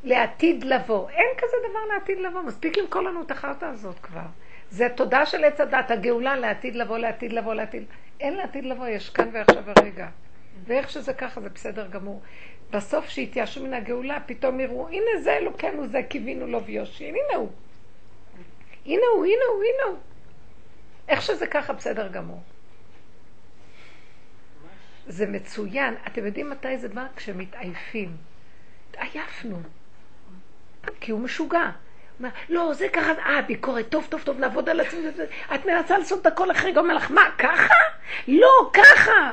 לעתיד לבוא. אין כזה דבר לעתיד לבוא, מספיק למכור לנו את החרטא הזאת כבר. זה תודה של עץ הדת, הגאולה לעתיד לבוא, לעתיד לבוא, לעתיד... אין לעתיד לבוא, יש כאן ועכשיו הרגע. ואיך שזה ככה, זה בסדר גמור. בסוף שהתייאשו מן הגאולה, פתאום יראו, הנה זה אלוקינו, זה קיווינו לו ויושין, הנה הוא. הנה הוא, הנה הוא, הנה הוא. איך שזה ככה, בסדר גמור. זה מצוין. אתם יודעים מתי זה בא? כשמתעייפים. התעייפנו. כי הוא משוגע. אומר, לא, זה ככה, אה, ביקורת, טוב, טוב, טוב, לעבוד על עצמי, את מנסה לעשות את הכל אחרי, אומר לך, מה, ככה? לא, ככה.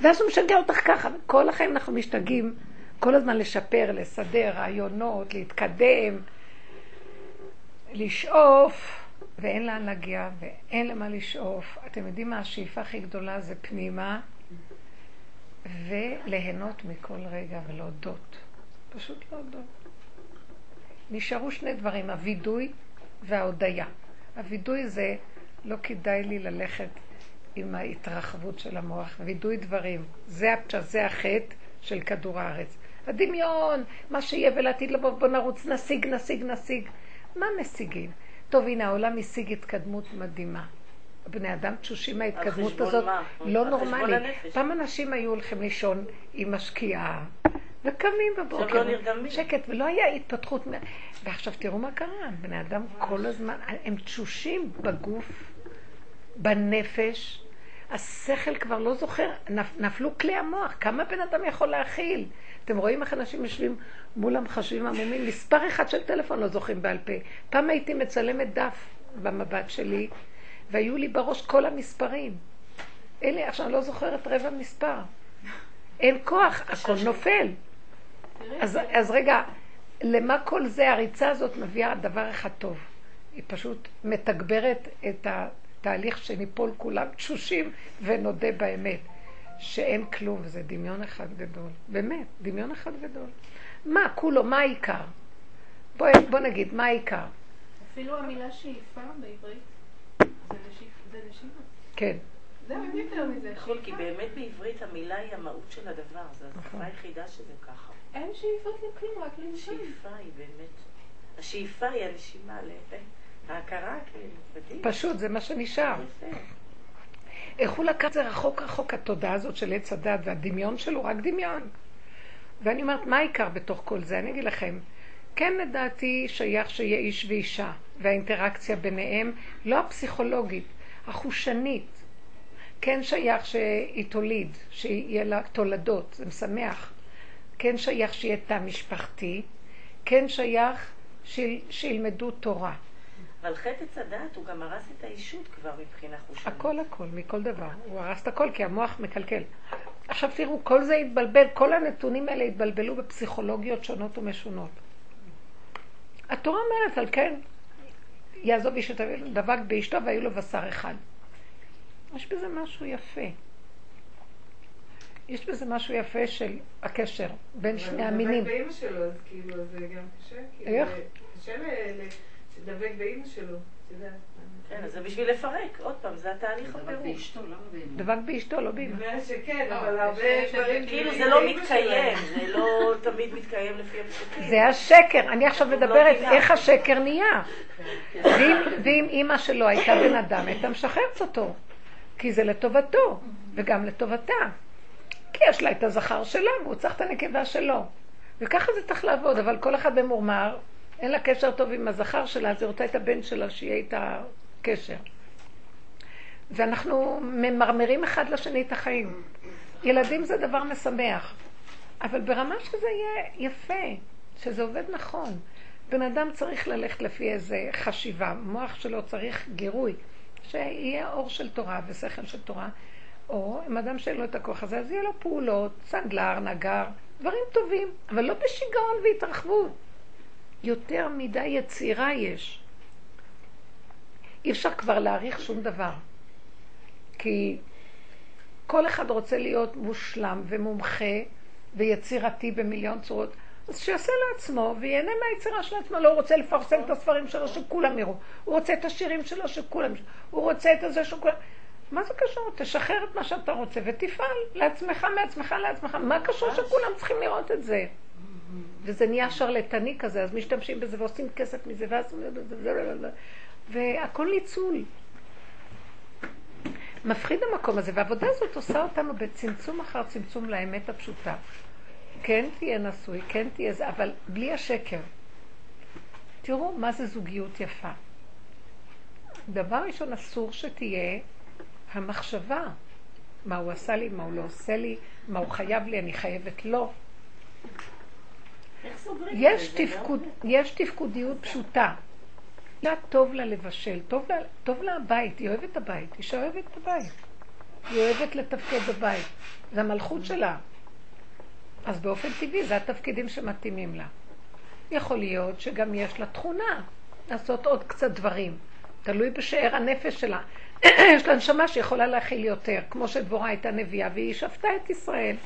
ואז הוא משגע אותך ככה. כל החיים אנחנו משתגעים כל הזמן לשפר, לסדר, רעיונות, להתקדם, לשאוף, ואין לאן להגיע, ואין למה לשאוף. אתם יודעים מה השאיפה הכי גדולה זה פנימה, וליהנות מכל רגע ולהודות. פשוט להודות. נשארו שני דברים, הווידוי וההודיה. הווידוי זה, לא כדאי לי ללכת עם ההתרחבות של המוח. וידוי דברים. זה הפשע, זה החטא של כדור הארץ. הדמיון, מה שיהיה ולעתיד לבוא, בוא נרוץ, נשיג, נשיג, נשיג. מה משיגים? טוב, הנה, העולם השיג התקדמות מדהימה. בני אדם תשושים מההתקדמות הזאת, מה? לא נורמלית. פעם אנשים היו הולכים לישון עם משקיעה, וקמים בבוקר, לא שקט, ולא היה התפתחות. ועכשיו תראו מה קרה, בני אדם כל הזמן, הם תשושים בגוף, בנפש, השכל כבר לא זוכר, נפלו כלי המוח, כמה בן אדם יכול להכיל? אתם רואים איך אנשים יושבים מול המחשבים עמומים, מספר אחד של טלפון לא זוכרים בעל פה. פעם הייתי מצלמת דף במבט שלי, והיו לי בראש כל המספרים. אלה, עכשיו אני לא זוכרת רבע מספר. אין כוח, הכל נופל. אז, אז רגע, למה כל זה, הריצה הזאת מביאה דבר אחד טוב. היא פשוט מתגברת את התהליך שניפול כולם תשושים ונודה באמת. שאין כלום, זה דמיון אחד גדול. באמת, דמיון אחד גדול. מה, כולו, מה העיקר? בוא, בוא נגיד, מה העיקר? אפילו המילה שאיפה בעברית זה נשימה. כן. זה עוד יותר מזה. נכון, כי באמת בעברית המילה היא המהות של הדבר, זו השפה נכון. היחידה שזה ככה. אין שאיפות לכלום, רק לנשימה. השאיפה היא באמת, השאיפה היא הנשימה, ההכרה כאילו, פשוט, זה מה שנשאר. איך הוא לקח את זה רחוק רחוק, התודעה הזאת של עץ הדת והדמיון שלו, רק דמיון. ואני אומרת, מה העיקר בתוך כל זה? אני אגיד לכם, כן לדעתי שייך שיהיה איש ואישה, והאינטראקציה ביניהם, לא הפסיכולוגית, החושנית. כן שייך שהיא תוליד, שיהיה לה תולדות, זה משמח. כן שייך שיהיה תא משפחתי, כן שייך שילמדו תורה. אבל חטא עץ הדעת, הוא גם הרס את האישות כבר מבחינה חושנית. הכל הכל, מכל דבר. הוא הרס את הכל, כי המוח מקלקל. עכשיו תראו, כל זה התבלבל, כל הנתונים האלה התבלבלו בפסיכולוגיות שונות ומשונות. התורה אומרת על כן, יעזוב איש את אביו, דבק באשתו והיו לו בשר אחד. יש בזה משהו יפה. יש בזה משהו יפה של הקשר בין שני המינים. אבל הוא דבק באימא שלו, אז כאילו זה גם קשה. כאילו, איך? קשה לדבק באימא שלו, את יודעת. כן, אז זה בשביל לפרק, עוד פעם, זה התהליך הפירוק. דבק באשתו, לא באמא. נראה שכן, לא, אבל הרבה דברים... כאילו זה באימא לא. מתקיים, זה לא תמיד מתקיים לפי הפסוקים. זה השקר. אני עכשיו לא מדברת. איך השקר נהיה. ואם אימא שלו הייתה בן אדם, הייתה משחררת אותו. כי זה לטובתו, וגם לטובתה. כי יש לה את הזכר שלה, והוא צריך את הנקבה שלו. וככה זה צריך לעבוד, אבל כל אחד במורמר, אין לה קשר טוב עם הזכר שלה, אז היא רוצה את הבן שלה שיהיה איתה קשר. ואנחנו ממרמרים אחד לשני את החיים. ילדים זה דבר משמח, אבל ברמה שזה יהיה יפה, שזה עובד נכון. בן אדם צריך ללכת לפי איזה חשיבה, מוח שלו צריך גירוי, שיהיה אור של תורה ושכל של תורה, או אם אדם שאין לו את הכוח הזה, אז יהיה לו פעולות, סנדלר, נגר, דברים טובים, אבל לא בשיגעון והתרחבות. יותר מדי יצירה יש. אי אפשר כבר להעריך שום דבר. כי כל אחד רוצה להיות מושלם ומומחה ויצירתי במיליון צורות, אז שיעשה לעצמו וייהנה מהיצירה של עצמו. לא הוא רוצה לפרסם את הספרים שלו שכולם יראו. הוא רוצה את השירים שלו שכולם. הוא רוצה את הזה שכולם... מה זה קשור? תשחרר את מה שאתה רוצה ותפעל לעצמך, מעצמך לעצמך. מה קשור שכולם צריכים לראות את זה? וזה נהיה שרלטני כזה, אז משתמשים בזה ועושים כסף מזה, ואז... והכל ניצול. מפחיד המקום הזה, והעבודה הזאת עושה אותנו בצמצום אחר צמצום לאמת הפשוטה. כן תהיה נשוי, כן תהיה זה, אבל בלי השקר. תראו מה זה זוגיות יפה. דבר ראשון, אסור שתהיה המחשבה. מה הוא עשה לי, מה הוא לא עושה לי, מה הוא חייב לי, אני חייבת לו. יש, תפקוד, יש תפקודיות פשוטה. לה טוב לה לבשל, טוב לה, טוב לה הבית, היא אוהבת הבית, אישה אוהבת את הבית. היא אוהבת לתפקד בבית, זה המלכות שלה. אז באופן טבעי זה התפקידים שמתאימים לה. יכול להיות שגם יש לה תכונה לעשות עוד קצת דברים, תלוי בשאר הנפש שלה. יש לה נשמה שיכולה להכיל יותר, כמו שדבורה הייתה נביאה והיא שפטה את ישראל.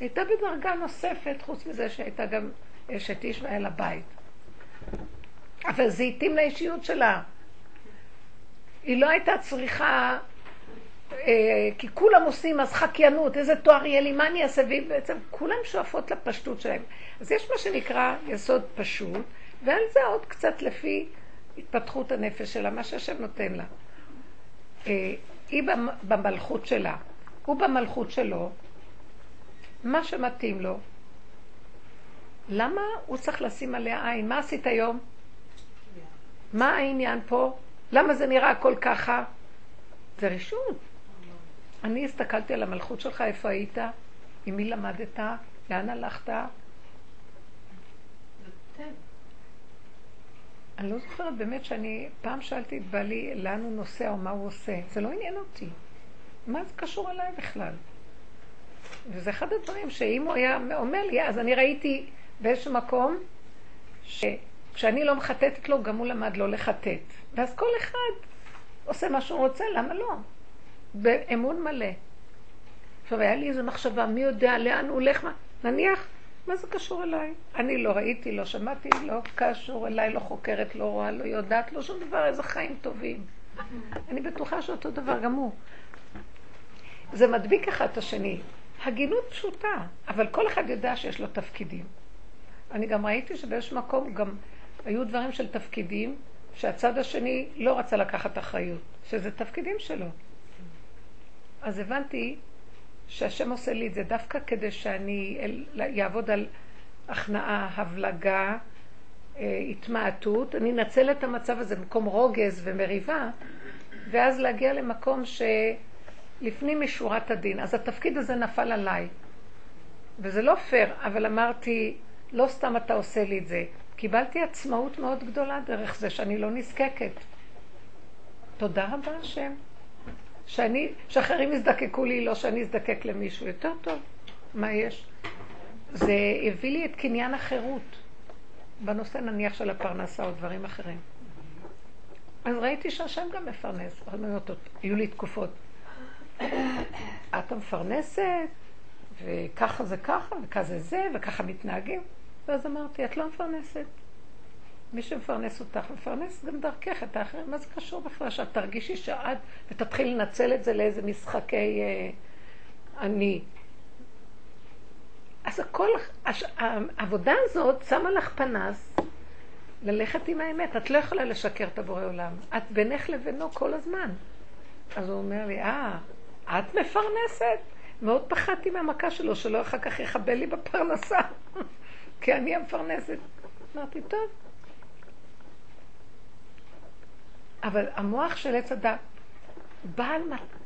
הייתה בדרגה נוספת, חוץ מזה שהייתה גם אשת איש והיה לה בית. אבל זה התאים לאישיות שלה. היא לא הייתה צריכה, אה, כי כולם עושים אז חקיינות, איזה תואר יהיה לי, מה אני אעשה? והיא בעצם, כולם שואפות לפשטות שלהם. אז יש מה שנקרא יסוד פשוט, ועל זה עוד קצת לפי התפתחות הנפש שלה, מה שהשם נותן לה. אה, היא במ- במלכות שלה, הוא במלכות שלו, מה שמתאים לו. למה הוא צריך לשים עליה עין? מה עשית היום? מה העניין פה? למה זה נראה הכל ככה? זה רשות. אני הסתכלתי על המלכות שלך, איפה היית? עם מי למדת? לאן הלכת? אני לא זוכרת באמת שאני פעם שאלתי את בעלי לאן הוא נוסע או מה הוא עושה. זה לא עניין אותי. מה זה קשור אליי בכלל? וזה אחד הדברים שאם הוא היה אומר לי, אז אני ראיתי באיזשהו מקום שכשאני לא מחטטת לו, גם הוא למד לא לחטט. ואז כל אחד עושה מה שהוא רוצה, למה לא? באמון מלא. עכשיו, היה לי איזו מחשבה, מי יודע לאן הוא הולך, מה? נניח, מה זה קשור אליי? אני לא ראיתי, לא שמעתי, לא קשור אליי, לא חוקרת, לא רואה, לא יודעת, לא שום דבר, איזה חיים טובים. אני בטוחה שאותו דבר גם הוא. זה מדביק אחד את השני. הגינות פשוטה, אבל כל אחד יודע שיש לו תפקידים. אני גם ראיתי שבאיזשהו מקום גם היו דברים של תפקידים שהצד השני לא רצה לקחת אחריות, שזה תפקידים שלו. אז הבנתי שהשם עושה לי את זה דווקא כדי שאני אעבוד על הכנעה, הבלגה, אה, התמעטות. אני אנצל את המצב הזה במקום רוגז ומריבה, ואז להגיע למקום שלפנים משורת הדין. אז התפקיד הזה נפל עליי. וזה לא פייר, אבל אמרתי, לא סתם אתה עושה לי את זה. קיבלתי עצמאות מאוד גדולה דרך זה שאני לא נזקקת. תודה רבה השם. שאני, שאחרים יזדקקו לי, לא שאני אזדקק למישהו. יותר טוב. מה יש? זה הביא לי את קניין החירות. בנושא נניח של הפרנסה או דברים אחרים. אז ראיתי שהשם גם מפרנס. היו לי תקופות. את המפרנסת, וככה זה ככה, וככה זה זה, וככה מתנהגים. ואז אמרתי, את לא מפרנסת. מי שמפרנס אותך, מפרנס גם דרכך את האחרים. מה זה קשור בכלל שאת תרגישי שאת, ותתחיל לנצל את זה לאיזה משחקי אה, אני. אז הכל, הש, העבודה הזאת שמה לך פנס ללכת עם האמת. את לא יכולה לשקר את הבורא עולם. את בינך לבינו כל הזמן. אז הוא אומר לי, אה, את מפרנסת? מאוד פחדתי מהמכה שלו, שלא אחר כך יחבל לי בפרנסה, כי אני המפרנסת. אמרתי, טוב. אבל המוח של עץ הדת, בעל,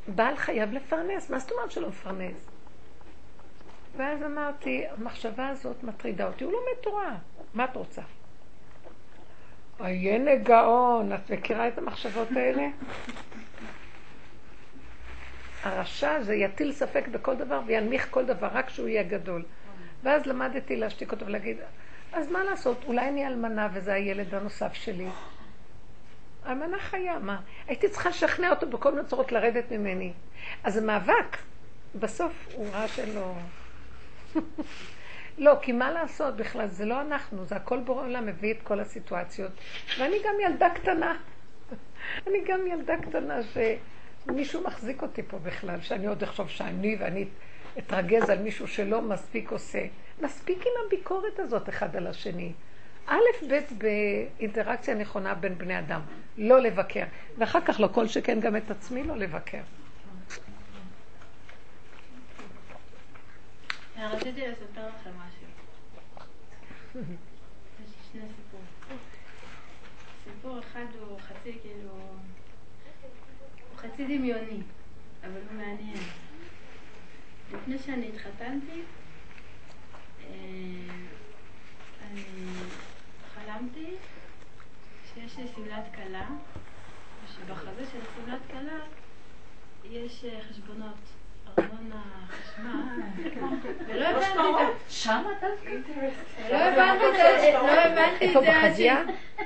בעל חייב לפרנס, מה זאת אומרת שלא מפרנס? ואז אמרתי, המחשבה הזאת מטרידה אותי, הוא לומד תורה, מה את רוצה? עיין נגאון, את מכירה את המחשבות האלה? הרשע זה יטיל ספק בכל דבר וינמיך כל דבר, רק שהוא יהיה גדול. ואז למדתי להשתיק אותו ולהגיד, אז מה לעשות, אולי אני אלמנה וזה הילד הנוסף שלי. אלמנה חיה, מה? הייתי צריכה לשכנע אותו בכל מיני צורות לרדת ממני. אז זה מאבק. בסוף הוא ראה שלא... לא, כי מה לעשות בכלל? זה לא אנחנו, זה הכל בורא עולם מביא את כל הסיטואציות. ואני גם ילדה קטנה. אני גם ילדה קטנה שמישהו מחזיק אותי פה בכלל, שאני עוד אחשוב שאני ואני אתרגז על מישהו שלא מספיק עושה. מספיק עם הביקורת הזאת אחד על השני. א', ב', באינטראקציה נכונה בין בני אדם, לא לבקר. ואחר כך, לא כל שכן גם את עצמי לא לבקר. רציתי שני סיפורים. סיפור אחד הוא חצי כאילו... הוא חצי דמיוני, אבל הוא מעניין. לפני שאני התחתנתי, אה, אני חלמתי לי שמלת כלה, ושבחזה של שמלת כלה יש אה, חשבונות. ארנונה, חשמל, ולא הבנתי את זה. אתה? לא הבנתי את זה, לא הבנתי את זה עד ש...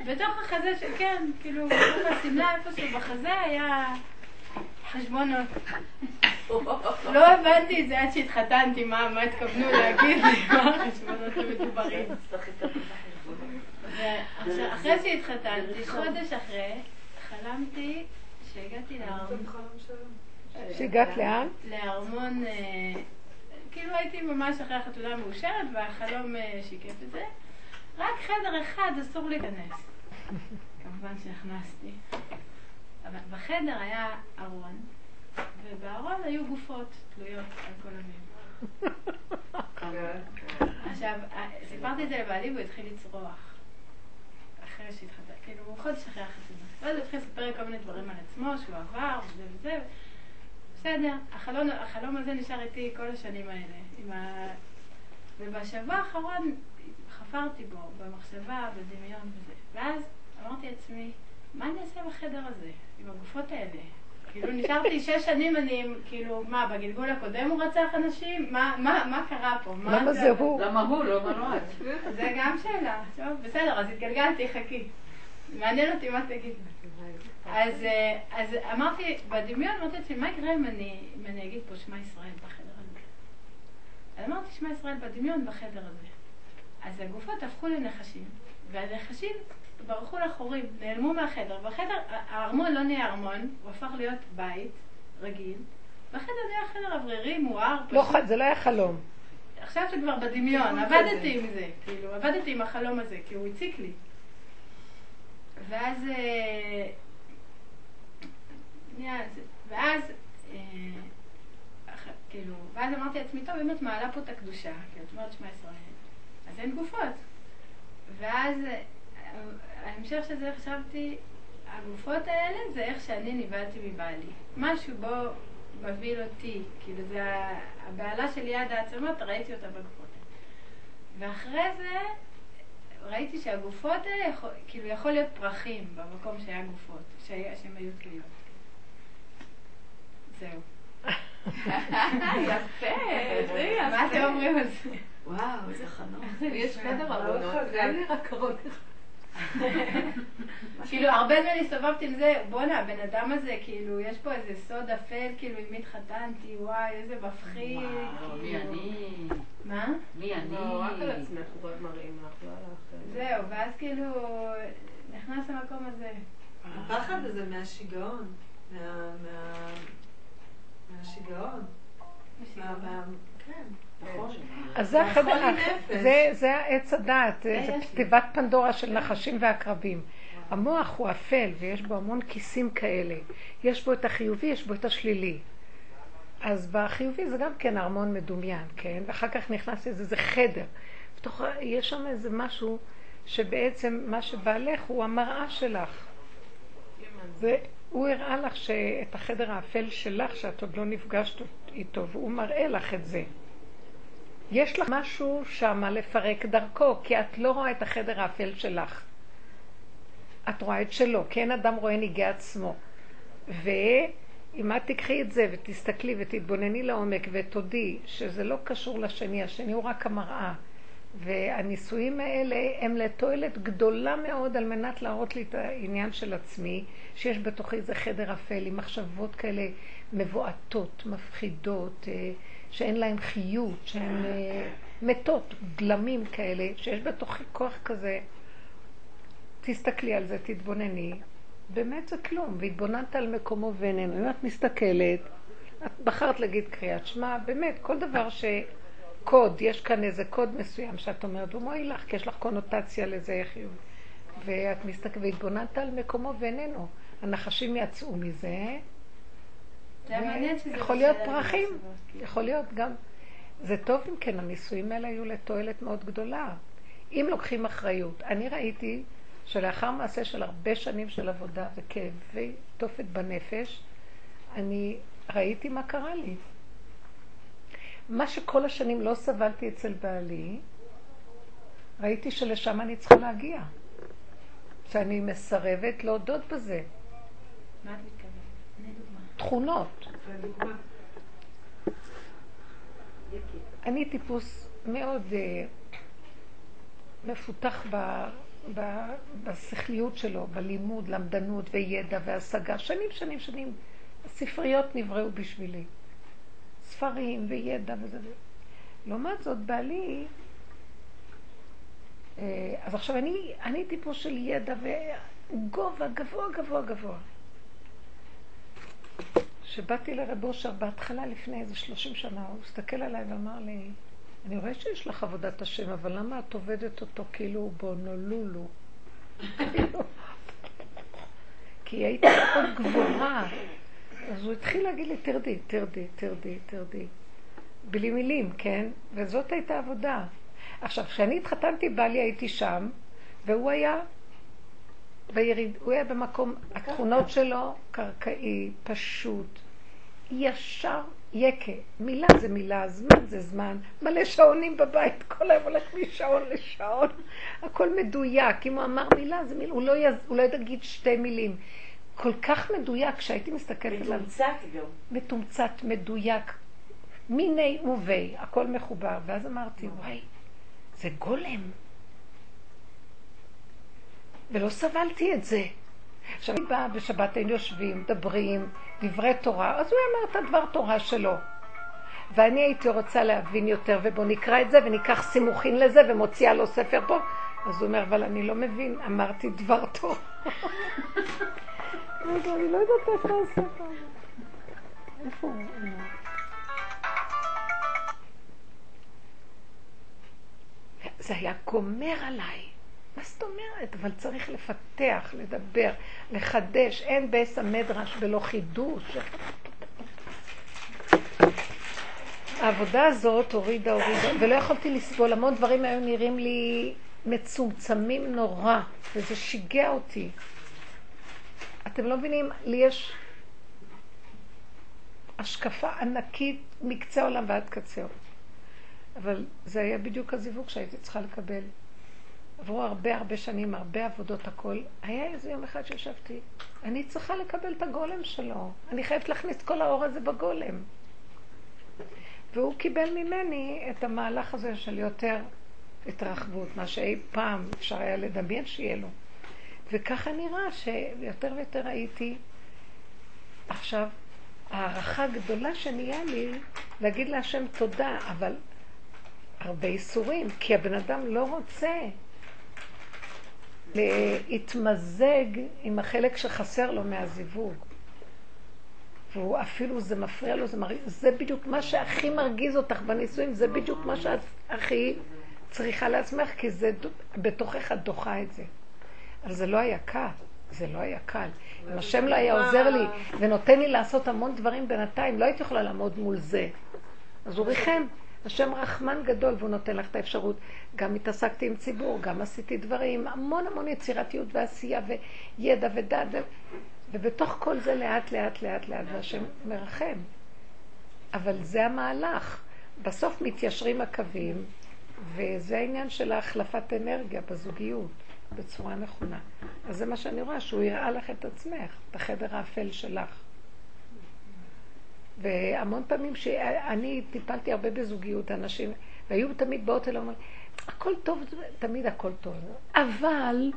בתוך החזה, כן, כאילו, בתוך השמלה איפשהו בחזה היה חשבונות. לא הבנתי את זה עד שהתחתנתי, מה התכוונו להגיד לי, מה החשבונות המדוברים. אחרי שהתחתנתי, חודש אחרי, חלמתי שהגעתי לארמון. שהגעת לאן? לארמון, אה, כאילו הייתי ממש אחרי החתונה מאושרת והחלום אה, שיקף את זה. רק חדר אחד אסור להיכנס. כמובן שנכנסתי. אבל בחדר היה ארון, ובארון היו גופות תלויות על כל המים. עכשיו, אה, סיפרתי את זה לבעלי והוא התחיל לצרוח. אחרי שהתחתן, כאילו, חודש אחרי החתונה. ואז הוא התחיל לספר כל מיני דברים על עצמו, שהוא עבר, וזה וזה. בסדר, החלום, החלום הזה נשאר איתי כל השנים האלה. ה... ובשבוע האחרון חפרתי בו, במחשבה, בדמיון וזה. ואז אמרתי לעצמי, מה אני אעשה בחדר הזה, עם הגופות האלה? כאילו, נשארתי שש שנים, אני, כאילו, מה, בגלגול הקודם הוא רצח אנשים? מה, מה, מה קרה פה? למה זה הוא? למה הוא, לא מה את? זה גם שאלה. טוב, בסדר, אז התגלגלתי, חכי. מעניין אותי מה תגיד. אז, אה, אז אמרתי, בדמיון אמרתי לעצמי, מה יקרה אם אני, אם אני אגיד פה שמע ישראל בחדר הזה? אז אמרתי שמע ישראל בדמיון בחדר הזה. אז הגופות הפכו לנחשים, והנחשים ברחו לחורים, נעלמו מהחדר. בחדר, הארמון לא נהיה ארמון, הוא הפך להיות בית רגיל. בחדר נהיה חדר אוורירי, מואר. לא, זה לא היה חלום. עכשיו זה כבר בדמיון, עבדתי עם זה, כאילו, עבדתי עם החלום הזה, כי הוא הציק לי. ואז אה, ואז, אה, כאילו, ואז אמרתי לעצמי, טוב, אם את מעלה פה את הקדושה, כי את אומרת שמע ישראל, אז אין גופות. ואז אה, ההמשך של זה חשבתי, הגופות האלה זה איך שאני נבהלתי מבעלי. משהו בו מבהיל אותי, כאילו זה הבעלה של יד העצמות, ראיתי אותה בגופות. ואחרי זה ראיתי שהגופות האלה, יכול, כאילו יכול להיות פרחים במקום שהיה גופות, שהם היו תלויות. זהו. יפה, זה יפה. מה אתם אומרים על זה? וואו, איזה חנוך. יש חדר ארונות. זה היה לי רק ארון כאילו, הרבה זמן הסתובבתי עם זה, בואנה, הבן אדם הזה, כאילו, יש פה איזה סוד אפל, כאילו, עם מי התחתנתי, וואי, איזה מפחיד. וואו, מי כאילו. אני? מה? מי אני? לא, רק על עצמך, הוא רק מראים לך, לא על. זהו, ואז כאילו, נכנס למקום הזה. הפחד הזה מהשיגעון, מה... מה... מהשיגעון. מה... מה... כן. נכון. אז זה נפש. זה, זה העץ הדעת, זה. תיבת פנדורה של נחשים ועקרבים. המוח הוא אפל ויש בו המון כיסים כאלה. יש בו את החיובי, יש בו את השלילי. אז בחיובי זה גם כן ארמון מדומיין, כן? ואחר כך נכנס איזה זה חדר. בתוך, יש שם איזה משהו שבעצם מה שבעלך הוא המראה שלך. והוא הראה לך שאת החדר האפל שלך, שאת עוד לא נפגשת איתו, והוא מראה לך את זה. יש לך משהו שמה לפרק דרכו, כי את לא רואה את החדר האפל שלך. את רואה את שלו, כי אין אדם רואה ניגי עצמו. ואם את תקחי את זה ותסתכלי ותתבונני לעומק ותודי שזה לא קשור לשני, השני הוא רק המראה. והניסויים האלה הם לתועלת גדולה מאוד על מנת להראות לי את העניין של עצמי, שיש בתוכי איזה חדר אפל עם מחשבות כאלה מבועתות, מפחידות, אה, שאין להן חיות, שהן אה, מתות, גלמים כאלה, שיש בתוכי כוח כזה. תסתכלי על זה, תתבונני. באמת זה כלום, והתבוננת על מקומו ואיננו. אם את מסתכלת, את בחרת להגיד קריאת שמע, באמת, כל דבר ש... קוד, יש כאן איזה קוד מסוים שאת אומרת, הוא מועיל לך, כי יש לך קונוטציה לזה חיוב. ואת מסתכלת, והתבוננת על מקומו ואיננו. הנחשים יצאו מזה. יכול להיות פרחים, כאילו. יכול להיות גם... זה טוב אם כן, הניסויים האלה היו לתועלת מאוד גדולה. אם לוקחים אחריות. אני ראיתי שלאחר מעשה של הרבה שנים של עבודה וכאבי תופת בנפש, אני ראיתי מה קרה לי. מה שכל השנים לא סבלתי אצל בעלי, ראיתי שלשם אני צריכה להגיע. שאני מסרבת להודות בזה. מה את מתכוונת? תכונות. אני טיפוס מאוד uh, מפותח ב, ב, בשכליות שלו, בלימוד, למדנות וידע והשגה. שנים, שנים, שנים. הספריות נבראו בשבילי. ספרים וידע וזה. לעומת זאת, בעלי... אה, אז עכשיו, אני, אני טיפוס של ידע וגובה, גבוה, גבוה, גבוה. כשבאתי לרב אושר בהתחלה, לפני איזה 30 שנה, הוא הסתכל עליי ואמר לי, אני רואה שיש לך עבודת השם, אבל למה את עובדת אותו כאילו הוא בהונולולו? כי הייתי מאוד גבוהה. אז הוא התחיל להגיד לי, תרדי, תרדי, תרדי, תרדי. בלי מילים, כן? וזאת הייתה עבודה. עכשיו, כשאני התחתנתי, בעלי הייתי שם, והוא היה ביריד, הוא היה במקום, התכונות שלו קרקעי, פשוט, ישר, יקה. מילה זה מילה, זמן זה זמן, מלא שעונים בבית, כל היום הולך משעון לשעון, הכל מדויק. אם הוא אמר מילה, זה מילה, הוא לא, יז, הוא לא יגיד שתי מילים. כל כך מדויק, כשהייתי מסתכלת עליו, מתומצת גם. מתומצת, מדויק, מיני ובי, הכל מחובר. ואז אמרתי, וואי, זה גולם. ולא סבלתי את זה. עכשיו, אני באה בשבת, היינו יושבים, מדברים, דברי תורה, אז הוא אמר את הדבר תורה שלו. ואני הייתי רוצה להבין יותר, ובוא נקרא את זה, וניקח סימוכין לזה, ומוציאה לו ספר פה. אז הוא אומר, אבל אני לא מבין, אמרתי דבר תורה. אני לא יודעת איפה הספר הזה. איפה הוא? זה היה גומר עליי. מה זאת אומרת? אבל צריך לפתח, לדבר, לחדש. אין בעץ המדרש ולא חידוש. העבודה הזאת הורידה, הורידה, ולא יכולתי לסבול. המון דברים היו נראים לי מצומצמים נורא, וזה שיגע אותי. אתם לא מבינים, לי יש השקפה ענקית מקצה העולם ועד קצהו. אבל זה היה בדיוק הזיווג שהייתי צריכה לקבל. עברו הרבה הרבה שנים, הרבה עבודות, הכל. היה איזה יום אחד שישבתי, אני צריכה לקבל את הגולם שלו. אני חייבת להכניס כל האור הזה בגולם. והוא קיבל ממני את המהלך הזה של יותר התרחבות, מה שאי פעם אפשר היה לדמיין שיהיה לו. וככה נראה שיותר ויותר הייתי עכשיו, הערכה גדולה שנהיה לי להגיד להשם תודה, אבל הרבה איסורים, כי הבן אדם לא רוצה להתמזג עם החלק שחסר לו מהזיווג. והוא אפילו, זה מפריע לו, זה, מרגיז, זה בדיוק מה שהכי מרגיז אותך בנישואים, זה בדיוק מה שאת הכי צריכה לעצמך, כי זה בתוכך את דוחה את זה. אבל זה לא היה קל, זה לא היה קל. אם השם לא היה עוזר לי ונותן לי לעשות המון דברים בינתיים, לא הייתי יכולה לעמוד מול זה. אז הוא ריחם. השם רחמן גדול והוא נותן לך את האפשרות. גם התעסקתי עם ציבור, גם עשיתי דברים, המון המון יצירתיות ועשייה וידע ודעת. ובתוך כל זה לאט לאט לאט לאט, והשם מרחם. אבל זה המהלך. בסוף מתיישרים הקווים, וזה העניין של ההחלפת אנרגיה בזוגיות, בצורה נכונה. אז זה מה שאני רואה, שהוא יראה לך את עצמך, את החדר האפל שלך. והמון פעמים שאני טיפלתי הרבה בזוגיות, אנשים, והיו תמיד באות אליי ואומרים, הכל טוב, תמיד הכל טוב. אבל,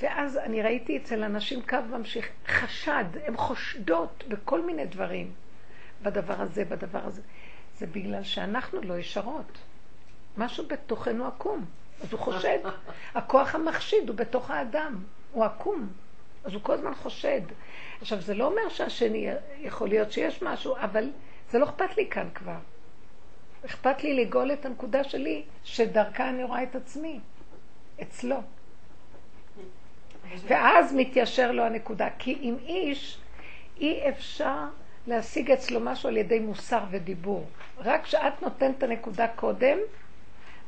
ואז אני ראיתי אצל אנשים קו ממשיך, חשד, הן חושדות בכל מיני דברים, בדבר הזה, בדבר הזה. זה בגלל שאנחנו לא ישרות. משהו בתוכנו עקום. אז הוא חושד. הכוח המחשיד הוא בתוך האדם, הוא עקום. אז הוא כל הזמן חושד. עכשיו, זה לא אומר שהשני, יכול להיות שיש משהו, אבל זה לא אכפת לי כאן כבר. אכפת לי לגאול את הנקודה שלי, שדרכה אני רואה את עצמי, אצלו. ואז מתיישר לו הנקודה. כי עם איש, אי אפשר להשיג אצלו משהו על ידי מוסר ודיבור. רק כשאת נותנת את הנקודה קודם,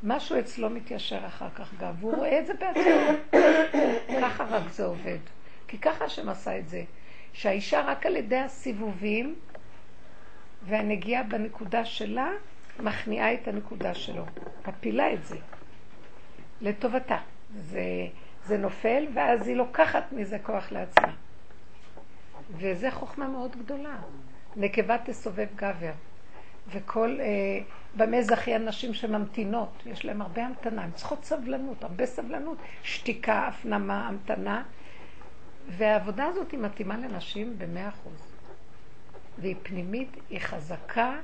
משהו אצלו מתיישר אחר כך גם, והוא רואה את זה בעצמו. ככה רק זה עובד. כי ככה השם עשה את זה. שהאישה רק על ידי הסיבובים והנגיעה בנקודה שלה, מכניעה את הנקודה שלו. מפילה את זה. לטובתה. זה, זה נופל, ואז היא לוקחת מזה כוח לעצמה. וזה חוכמה מאוד גדולה. נקבה תסובב גבר. וכל, אה, במה זכיין נשים שממתינות, יש להן הרבה המתנה, הן צריכות סבלנות, הרבה סבלנות, שתיקה, הפנמה, המתנה, והעבודה הזאת היא מתאימה לנשים במאה אחוז. והיא פנימית, היא חזקה,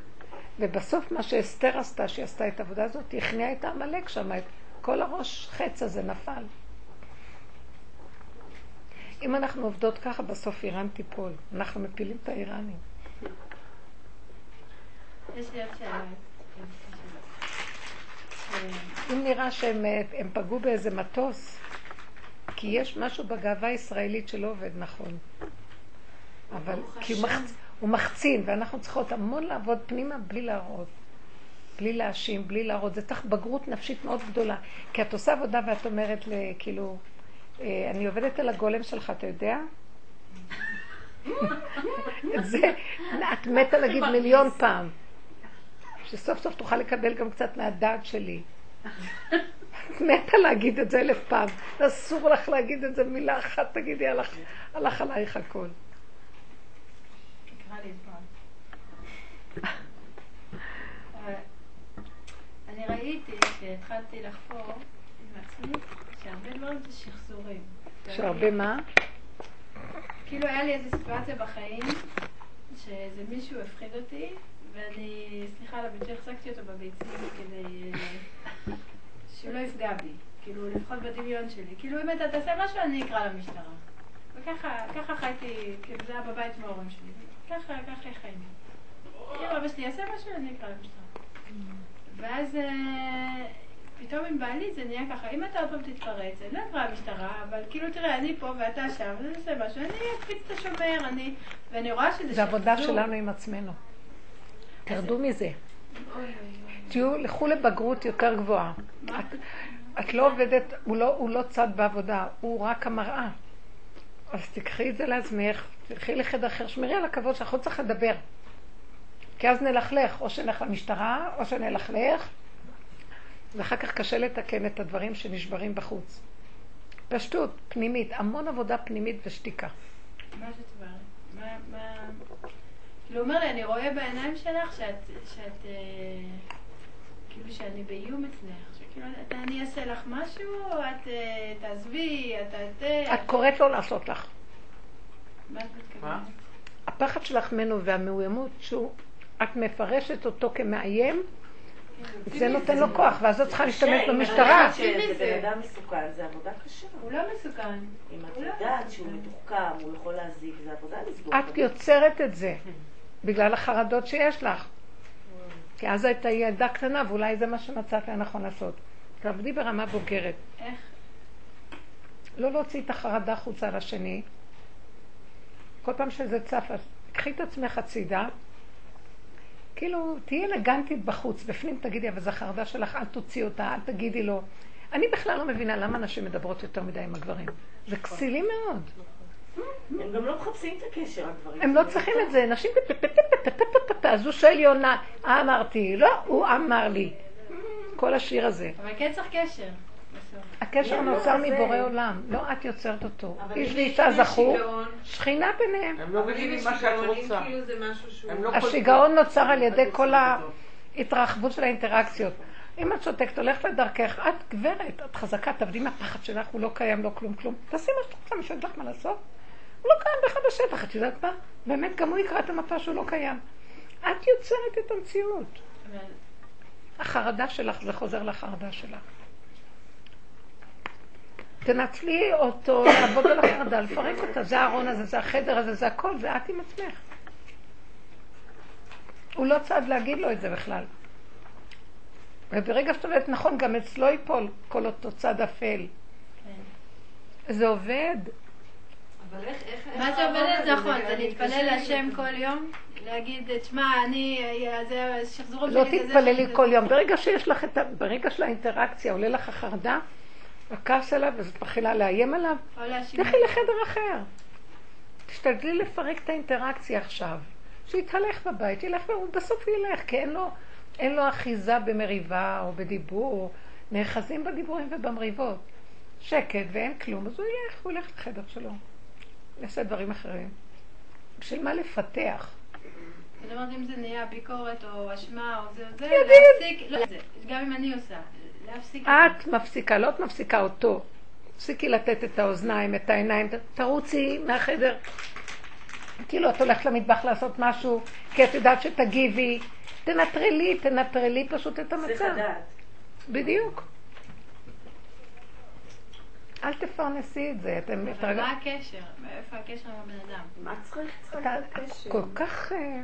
ובסוף מה שאסתר עשתה, שהיא עשתה את העבודה הזאת, היא הכניעה את העמלק שם, את כל הראש חץ הזה נפל. אם אנחנו עובדות ככה, בסוף איראן תיפול. אנחנו מפילים את האיראנים. אם נראה שהם פגעו באיזה מטוס, כי יש משהו בגאווה הישראלית שלא עובד נכון. אבל, כי הוא, מחצ... הוא מחצין, ואנחנו צריכות המון לעבוד פנימה בלי להראות. בלי להאשים, בלי להראות. זה צריך בגרות נפשית מאוד גדולה. כי את עושה עבודה ואת אומרת, כאילו, אה, אני עובדת על הגולם שלך, אתה יודע? את זה, את מתה להגיד מיליון פעם. שסוף סוף תוכל לקבל גם קצת מהדעת שלי. מתה להגיד את זה אלף פעם. אסור לך להגיד את זה מילה אחת, תגידי, הלך, הלך עלייך הכל. אני ראיתי כשהתחלתי לחפור עם עצמי, שהרבה דברים זה שחזורים. שהרבה מה? כאילו היה לי איזו סיטואציה בחיים, שאיזה מישהו הפחיד אותי, ואני, סליחה על הביטוי, החזקתי אותו בביצים כדי אה, שהוא לא יפגע בי, כאילו לפחות בדמיון שלי. כאילו אם אתה תעשה משהו אני אקרא למשטרה. וככה חייתי, כאילו זה היה בבית מההורים שלי. ככה, ככה חייתי. אם אבא שלי יעשה משהו אני אקרא למשטרה. ואז אה, פתאום עם בעלי זה נהיה ככה, אם אתה עוד פעם תתפרץ, אני לא אקרא למשטרה, אבל כאילו תראה, אני פה ואתה שם, ואני עושה משהו, אני אקפיץ את השומר, אני... ואני רואה שזה... זה עבודה שלנו עם עצמנו. תרדו מזה. תהיו, לכו לבגרות יותר גבוהה. את, לא עובדת, הוא לא, הוא לא צד בעבודה, הוא רק המראה. אז תקחי את זה לעצמך, תלכי לחדר אחר, שמרי על הכבוד שלך, לא צריך לדבר. כי אז נלכלך, או שנלך למשטרה, או שנלכלך, ואחר כך קשה לתקן את הדברים שנשברים בחוץ. פשטות, פנימית, המון עבודה פנימית ושתיקה. מה זאת אומרת? מה... כאילו, אומר לי, אני רואה בעיניים שלך שאת, שאת, אה, כאילו שאני באיום אצלך, כאילו, את- אני אעשה לך משהו, את אה, תעזבי, אתה ת... את קוראת לו לעשות לך. מה את? הפחד שלך ממנו והמאוימות, שהוא, את מפרשת אותו כמאיים, זה נותן לו כוח, ואז את צריכה להשתמש במשטרה. את שזה בן אדם מסוכן, זה עבודה קשה. הוא לא מסוכן. אם את לא יודעת שהוא. מתוחכם, הוא יכול להזיק, זה עבודה לסגור. את. יוצרת את זה, בגלל החרדות שיש לך. כי אז הייתה ילדה קטנה, ואולי זה מה שמצאת לנכון לעשות. תעבדי ברמה בוגרת. איך? לא להוציא את החרדה החוצה לשני. כל פעם שזה צף, אז קחי את עצמך הצידה. כאילו, תהיי אלגנטית בחוץ, בפנים תגידי, אבל זו החרדה שלך, אל תוציאי אותה, אל תגידי לו. אני בכלל לא מבינה למה נשים מדברות יותר מדי עם הגברים. זה כסילי מאוד. הם גם לא מחפשים את הקשר, הדברים. הם לא צריכים את זה, נשים... אז הוא לא קיים בכלל בשטח, את יודעת מה? באמת, גם הוא יקרא את המפה שהוא לא קיים. את יוצרת את המציאות. החרדה שלך, זה חוזר לחרדה שלך. תנצלי אותו, לעבוד על החרדה, לפרק אותה. זה הארון הזה, זה החדר הזה, זה הכל, זה את עם עצמך. הוא לא צד להגיד לו את זה בכלל. וברגע שאת עובדת נכון, גם אצלו ייפול כל אותו צד אפל. כן. זה עובד. אבל איך... איך- איך מה זה העבודה עובדת הזה? נכון? אני- זה להתפלל להשם. כל יום? להגיד, תשמע, אני, זה שחזרו לא שלי, זה תתפללי זה- כל יום. ברגע שיש לך את ה... ברגע של האינטראקציה, עולה לך החרדה, הכעס עליו, אז את מתחילה לאיים עליו. לכי לחדר אחר. תשתדלי לפרק את האינטראקציה עכשיו. שיתהלך בבית, ילך, והוא בסוף ילך, כי אין לו, אין לו אחיזה במריבה או בדיבור. נאחזים בדיבורים ובמריבות. שקט ואין כלום, אז הוא ילך, הוא ילך לחדר שלו. יעשה דברים אחרים. בשביל מה לפתח? זאת אומרת, אם זה נהיה ביקורת או אשמה או זה או זה. להפסיק, לא, זה, גם אם אני עושה, להפסיק. את מפסיקה, לא את מפסיקה אותו. תפסיקי לתת את האוזניים, את העיניים, תרוצי מהחדר. כאילו את הולכת למטבח לעשות משהו, כי את יודעת שתגיבי. תנטרלי, תנטרלי פשוט את צריך המצב. לדעת. בדיוק. אל תפרנסי את זה, אתם... אבל מה הקשר? איפה הקשר עם הבן אדם? מה צריך? צריך אתה לדעת קשר. כל כך... אה,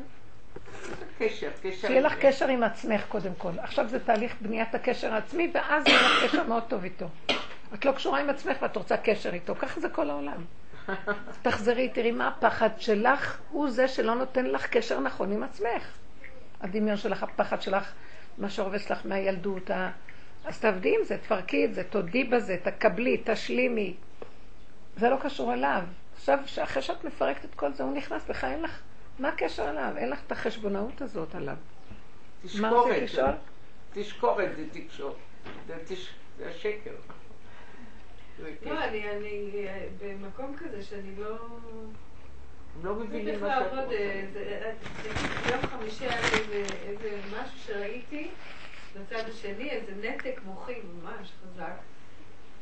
קשר, קשר. שיהיה לך קשר עם עצמך קודם כל. עכשיו זה תהליך בניית הקשר העצמי, ואז יהיה לך קשר מאוד טוב איתו. את לא קשורה עם עצמך ואת רוצה קשר איתו, ככה זה כל העולם. תחזרי, תראי מה הפחד שלך, הוא זה שלא נותן לך קשר נכון עם עצמך. הדמיון שלך, הפחד שלך, מה שרובץ לך מהילדות, אז תעבדי עם זה, תפרקי את זה, תודי בזה, תקבלי, תשלימי. זה לא קשור אליו. עכשיו, אחרי שאת מפרקת את כל זה, הוא נכנס בך, אין לך, מה הקשר אליו? אין לך את החשבונאות הזאת עליו. מה רצית תשקורת. לשאול? תשקורת זה תקשורת. זה תש- זה השקר. זה קשר. לא, אני, אני במקום כזה שאני לא... לא מבינים צריך מה שאת לעבוד, רוצה. זה- אה, זה- יום חמישי היה לי איזה משהו שראיתי בצד השני, איזה נתק מוחי ממש חזק.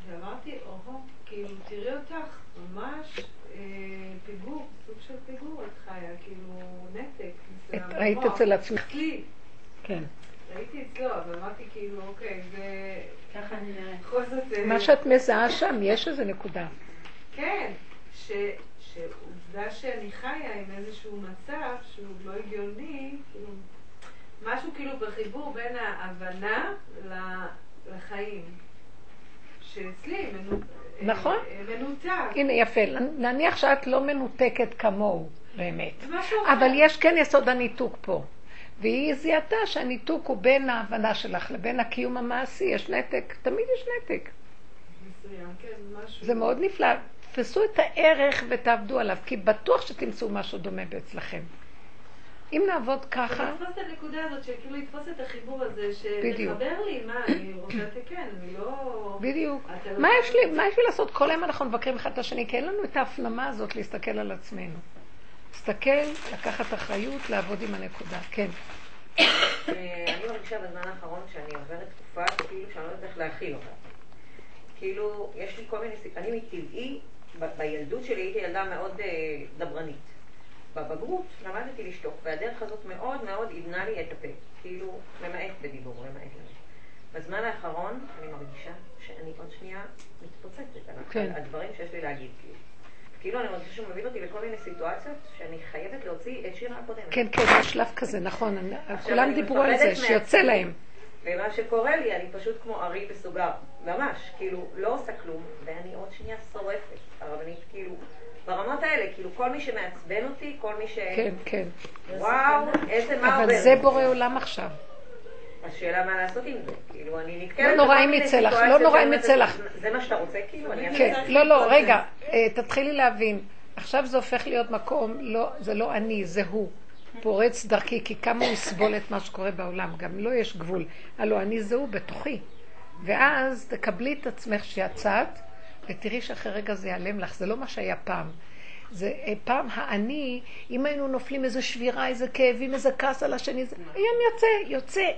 ואמרתי, אוהו, כאילו, תראי אותך, ממש אה, פיגור, סוג של פיגור את חיה, כאילו, נתק. המוח. ראית אצל עצמך. אצלי, כן. ראיתי אצלו, אבל אמרתי כאילו, אוקיי, זה ככה אני נראית. בכל זאת... אה, מה שאת מזהה שם, יש איזה נקודה. כן, ש, שעובדה שאני חיה עם איזשהו מצב שהוא לא הגיוני, כאילו, משהו כאילו בחיבור בין ההבנה לחיים. שאצלי נכון. אה, מנותק. הנה יפה, נניח שאת לא מנותקת כמוהו, באמת. אבל יש כן יסוד הניתוק פה. והיא זיהתה שהניתוק הוא בין ההבנה שלך לבין הקיום המעשי, יש נתק, תמיד יש נתק. כן. זה מאוד נפלא. תפסו את הערך ותעבדו עליו, כי בטוח שתמצאו משהו דומה אצלכם. אם נעבוד ככה, לתפוס את הנקודה הזאת, שכאילו לתפוס את החיבור הזה, בדיוק. שתחבר לי, מה, אני רוצה לתקן, אני לא... בדיוק. לא מה יש לי, מה יש לי לעשות? כל היום אנחנו מבקרים אחד את השני, כי אין לנו את ההפנמה הזאת להסתכל על עצמנו. להסתכל, לקחת אחריות, לעבוד עם הנקודה. כן. אני מרגישה בזמן האחרון שאני עוברת תקופה כאילו שאני לא יודעת איך להכיל אותה. כאילו, יש לי כל מיני סיפורים, אני מטבעי, בילדות שלי הייתי ילדה מאוד אה, דברנית. בבגרות למדתי לשתוק, והדרך הזאת מאוד מאוד עידנה לי את הפה. כאילו, למעט בדיבור, למעט למעט. בזמן האחרון אני מרגישה שאני עוד שנייה מתפוצצת על כן. הדברים שיש לי להגיד. כאילו. כאילו אני מרגישה שהוא מביא אותי לכל מיני סיטואציות שאני חייבת להוציא את שירה הקודמת. כן, כן, יש שלב כזה, נכון. כולם דיברו על זה, שיוצא. להם. ומה שקורה לי, אני פשוט כמו ארי בסוגר, ממש, כאילו, לא עושה כלום, ואני עוד שנייה שורפת, הרבנית, כאילו, ברמות האלה, כאילו, כל מי שמעצבן אותי, כל מי ש... כן, כן. וואו, איזה מה עובר. אבל זה בורא עולם עכשיו. השאלה מה לעשות עם זה, כאילו, אני נתקלת... לא נורא אם יצא לך, לא נורא אם יצא לך. זה מה שאתה רוצה, כאילו, אני... כן, לא, לא, רגע, אה, תתחילי להבין. עכשיו זה הופך להיות מקום, לא, זה לא אני, זה הוא. פורץ דרכי, כי כמה הוא יסבול את מה שקורה בעולם, גם לו יש גבול. הלו, אני זה הוא בתוכי. ואז תקבלי את עצמך שיצאת, ותראי שאחרי רגע זה ייעלם לך, זה לא מה שהיה פעם. זה אה, פעם האני, אם היינו נופלים איזה שבירה, איזה כאבים, איזה כעס על השני, זה היום יוצא, יוצא.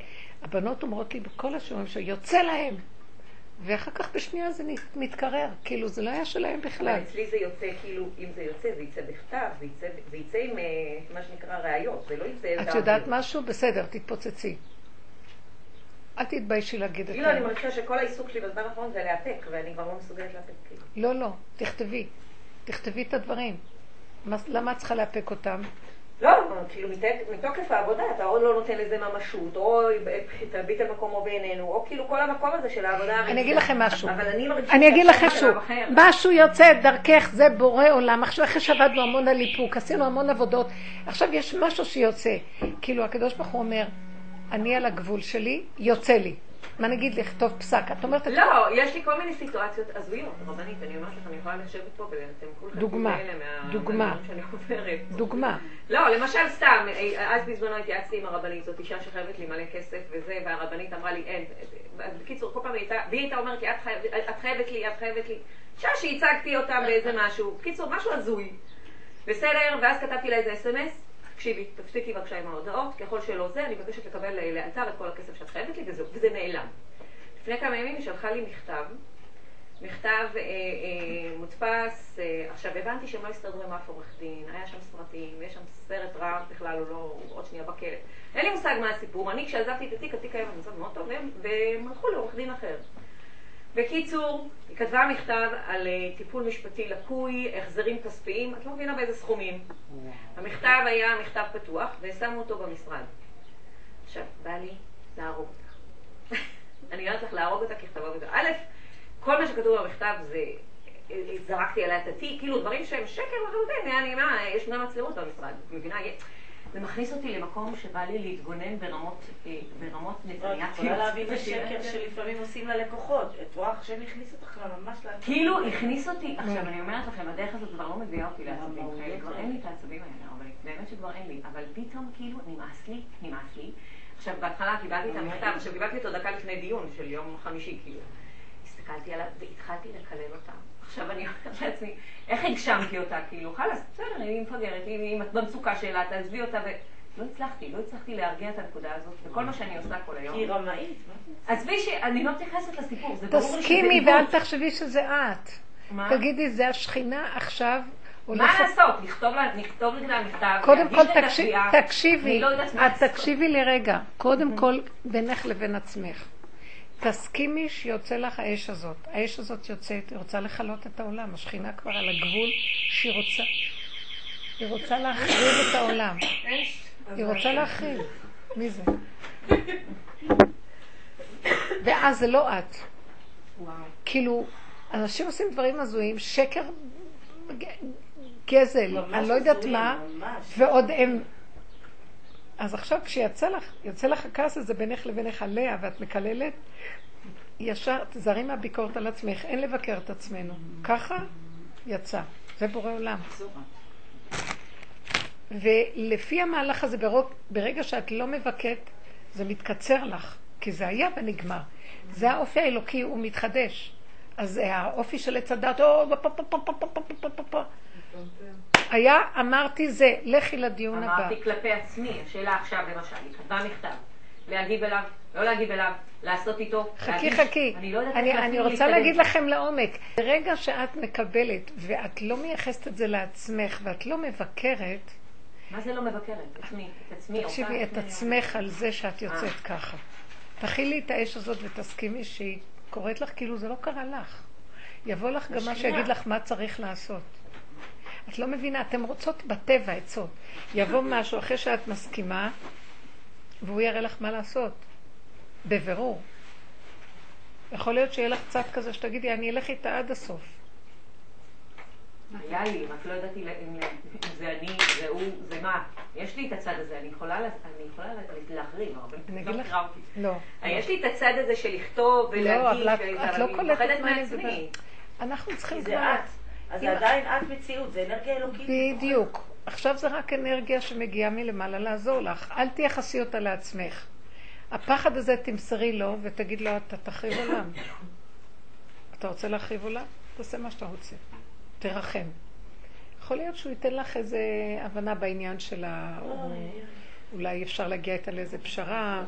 הבנות אומרות לי בכל השיעורים שיוצא להם. ואחר כך בשנייה זה מתקרר, כאילו זה לא היה שלהם בכלל. אצלי זה יוצא, כאילו, אם זה יוצא, זה יצא בכתב, זה יצא, זה יצא עם אה, מה שנקרא ראיות, זה לא יצא... את. יודעת משהו? בסדר, תתפוצצי. אל תתביישי להגיד את כאילו, אני זה. מרגישה שכל העיסוק שלי בזמן האחרון זה לאפק, ואני כבר לא מסוגלת לאפק, כאילו. לא, לא, תכתבי. תכתבי את הדברים. מה- למה את צריכה לאפק אותם? לא, כאילו מתוקף העבודה אתה עוד לא נותן לזה ממשות, או תביט על מקומו בעינינו, או כאילו כל המקום הזה של העבודה הרגילה. אני אגיד לכם משהו. אבל אני מרגישה... אני אגיד לכם אחר. משהו יוצא דרכך, זה בורא עולם. עכשיו אחרי שעבדנו המון על איפוק, עשינו המון עבודות, עכשיו יש משהו שיוצא. כאילו הקדוש ברוך הוא אומר, אני על הגבול שלי, יוצא לי. מה נגיד לכתוב פסק? את אומרת, לא, יש לי כל מיני סיטואציות הזויות, רבנית, אני אומרת לך, אני יכולה לשבת פה ואתם כולכם דוגמה, דוגמה. דוגמה. לא, למשל סתם, אז בזמנו התייעצתי עם הרבנית, זאת אישה שחייבת לי מלא כסף וזה, והרבנית אמרה לי, אין. בקיצור, כל פעם הייתה, והיא הייתה אומרת לי, את חייבת לי, את חייבת לי. אישה שהצגתי אותה באיזה משהו. בקיצור, משהו הזוי. בסדר, ואז כתבתי לה איזה אס.אם.אס, תקשיבי, תפסיקי בבקשה עם ההודעות, ככל שלא זה, אני מבקשת לקבל לאלתר את כל הכסף שאת חייבת לי, וזהו, וזה נעלם. לפני כמה ימים היא שלחה לי מכתב, מכתב אה, אה, מודפס, אה, עכשיו הבנתי שהם לא הסתדרו עם אף עורך דין, היה שם סרטים, יש שם סרט רע, בכלל הוא לא, הוא עוד שנייה בכלא. אין לי מושג מה הסיפור, אני כשעזבתי את התיק, התיק היה במצב מאוד טוב, והם הלכו לעורך דין אחר. בקיצור, היא כתבה מכתב על אה, טיפול משפטי לקוי, החזרים כספיים, את לא מבינה באיזה סכומים. המכתב היה מכתב פתוח, ושמו אותו במשרד. עכשיו, בא לי להרוג אותה. אני אומרת לך להרוג אותה ככתבה וכתבה. א', כל מה שכתוב במכתב זה, אה, זרקתי עליה את התיק, כאילו דברים שהם שקר לחלוטין, אני מה, יש מצלמות במשרד, את מבינה? זה מכניס אותי למקום שבא לי להתגונן ברמות, אה, ברמות את נתניאתיות. יכולה להבין את השקר שלפעמים עושים ללקוחות. את רואה עכשיו הכניס אותך ממש ל... כאילו הכניס אותי, עכשיו אני אומרת לכם, הדרך הזאת כבר לא מביאה אותי לעצבים כאלה, כבר. אין לי את העצבים האלה, אבל באמת שכבר אין לי, אבל פתאום כאילו נמאס לי, נמאס לי. עכשיו בהתחלה קיבלתי את המכתב, עכשיו קיבלתי אותו דקה לפני דיון של יום חמישי, כאילו. הסתכלתי עליו והתחלתי לקלל אותה. עכשיו אני אומרת לעצמי, איך הגשמתי אותה? כאילו, חלאס, בסדר, היא מפגרת, היא היא במצוקה שלה, תעזבי אותה, ולא הצלחתי, לא הצלחתי להרגיע את הנקודה הזאת, וכל מה שאני עושה כל היום. כי היא רמאית. מה זה? עזבי שאני לא מתייחסת לסיפור, זה ברור שזה תסכימי. ואל תחשבי שזה את. מה? תגידי, זה השכינה עכשיו מה. לעשות? לכתוב לה, לכתוב לה מכתב, קודם להגיש כל את תקשיבי, אני לא את. תקשיבי לי רגע. קודם כל, בינך לבין עצמך. תסכימי שיוצא לך האש הזאת. האש הזאת יוצאת, היא רוצה לכלות את העולם. השכינה כבר על הגבול שהיא רוצה... היא רוצה להחריב את העולם. היא רוצה להחריב. מי זה? ואז זה לא את. כאילו, אנשים עושים דברים הזויים, שקר, גזל, אני לא יודעת מה. ועוד הם... אז עכשיו כשיצא לך, יוצא לך הכעס הזה בינך לבינך עליה ואת מקללת, ישר תזהרי מהביקורת על עצמך, אין לבקר את עצמנו. ככה יצא. זה בורא עולם. ולפי המהלך הזה, ברוב, ברגע שאת לא מבכת, זה מתקצר לך, כי זה היה ונגמר. זה האופי האלוקי, הוא מתחדש. אז האופי של עץ הדת, או, פה, פה, פה, פה, פה, פה, פה, פה, פה. היה, אמרתי זה, לכי לדיון הבא. אמרתי כלפי עצמי, השאלה עכשיו למשל, היא כתבה מכתב, להגיב אליו, לא להגיב אליו, לעשות איתו, חכי להגיש. חכי, אני לא אני, אני רוצה להתקדם. להגיד לכם לעומק, ברגע שאת מקבלת ואת לא מייחסת את זה לעצמך ואת לא מבקרת, מה זה לא מבקרת? את עצמי, את עצמי, תקשיבי את. עצמך על זה שאת יוצאת אה. ככה. תכילי את האש הזאת ותסכימי שהיא קוראת לך כאילו זה לא קרה לך. יבוא לך גם מה שיגיד לך מה צריך לעשות. את לא מבינה, אתן רוצות בטבע עצות. יבוא משהו אחרי שאת מסכימה, והוא יראה לך מה לעשות. בבירור. יכול להיות שיהיה לך צד כזה שתגידי, אני אלך איתה עד הסוף. היה לי, רק לא ידעתי אם זה אני, זה הוא, זה מה. יש לי את הצד הזה, אני יכולה להחרים, אבל אני לא מכירה אותי. לא. יש לי את הצד הזה של לכתוב לא, אבל וזה, את אבל לא אני קולטת מפחדת מעצמי. אנחנו צריכים כבר... אז זה אם- עדיין את מציאות, זה אנרגיה אלוקית. בדיוק. עכשיו זה רק אנרגיה שמגיעה מלמעלה לעזור לך. אל תייחסי אותה לעצמך. הפחד הזה תמסרי לו ותגיד לו, אתה תחריב עולם. אתה רוצה להחריב עולם? תעשה מה שאתה רוצה. תרחם. יכול להיות שהוא ייתן לך איזה הבנה בעניין של ה... אולי אפשר להגיע איתה לאיזה פשרה.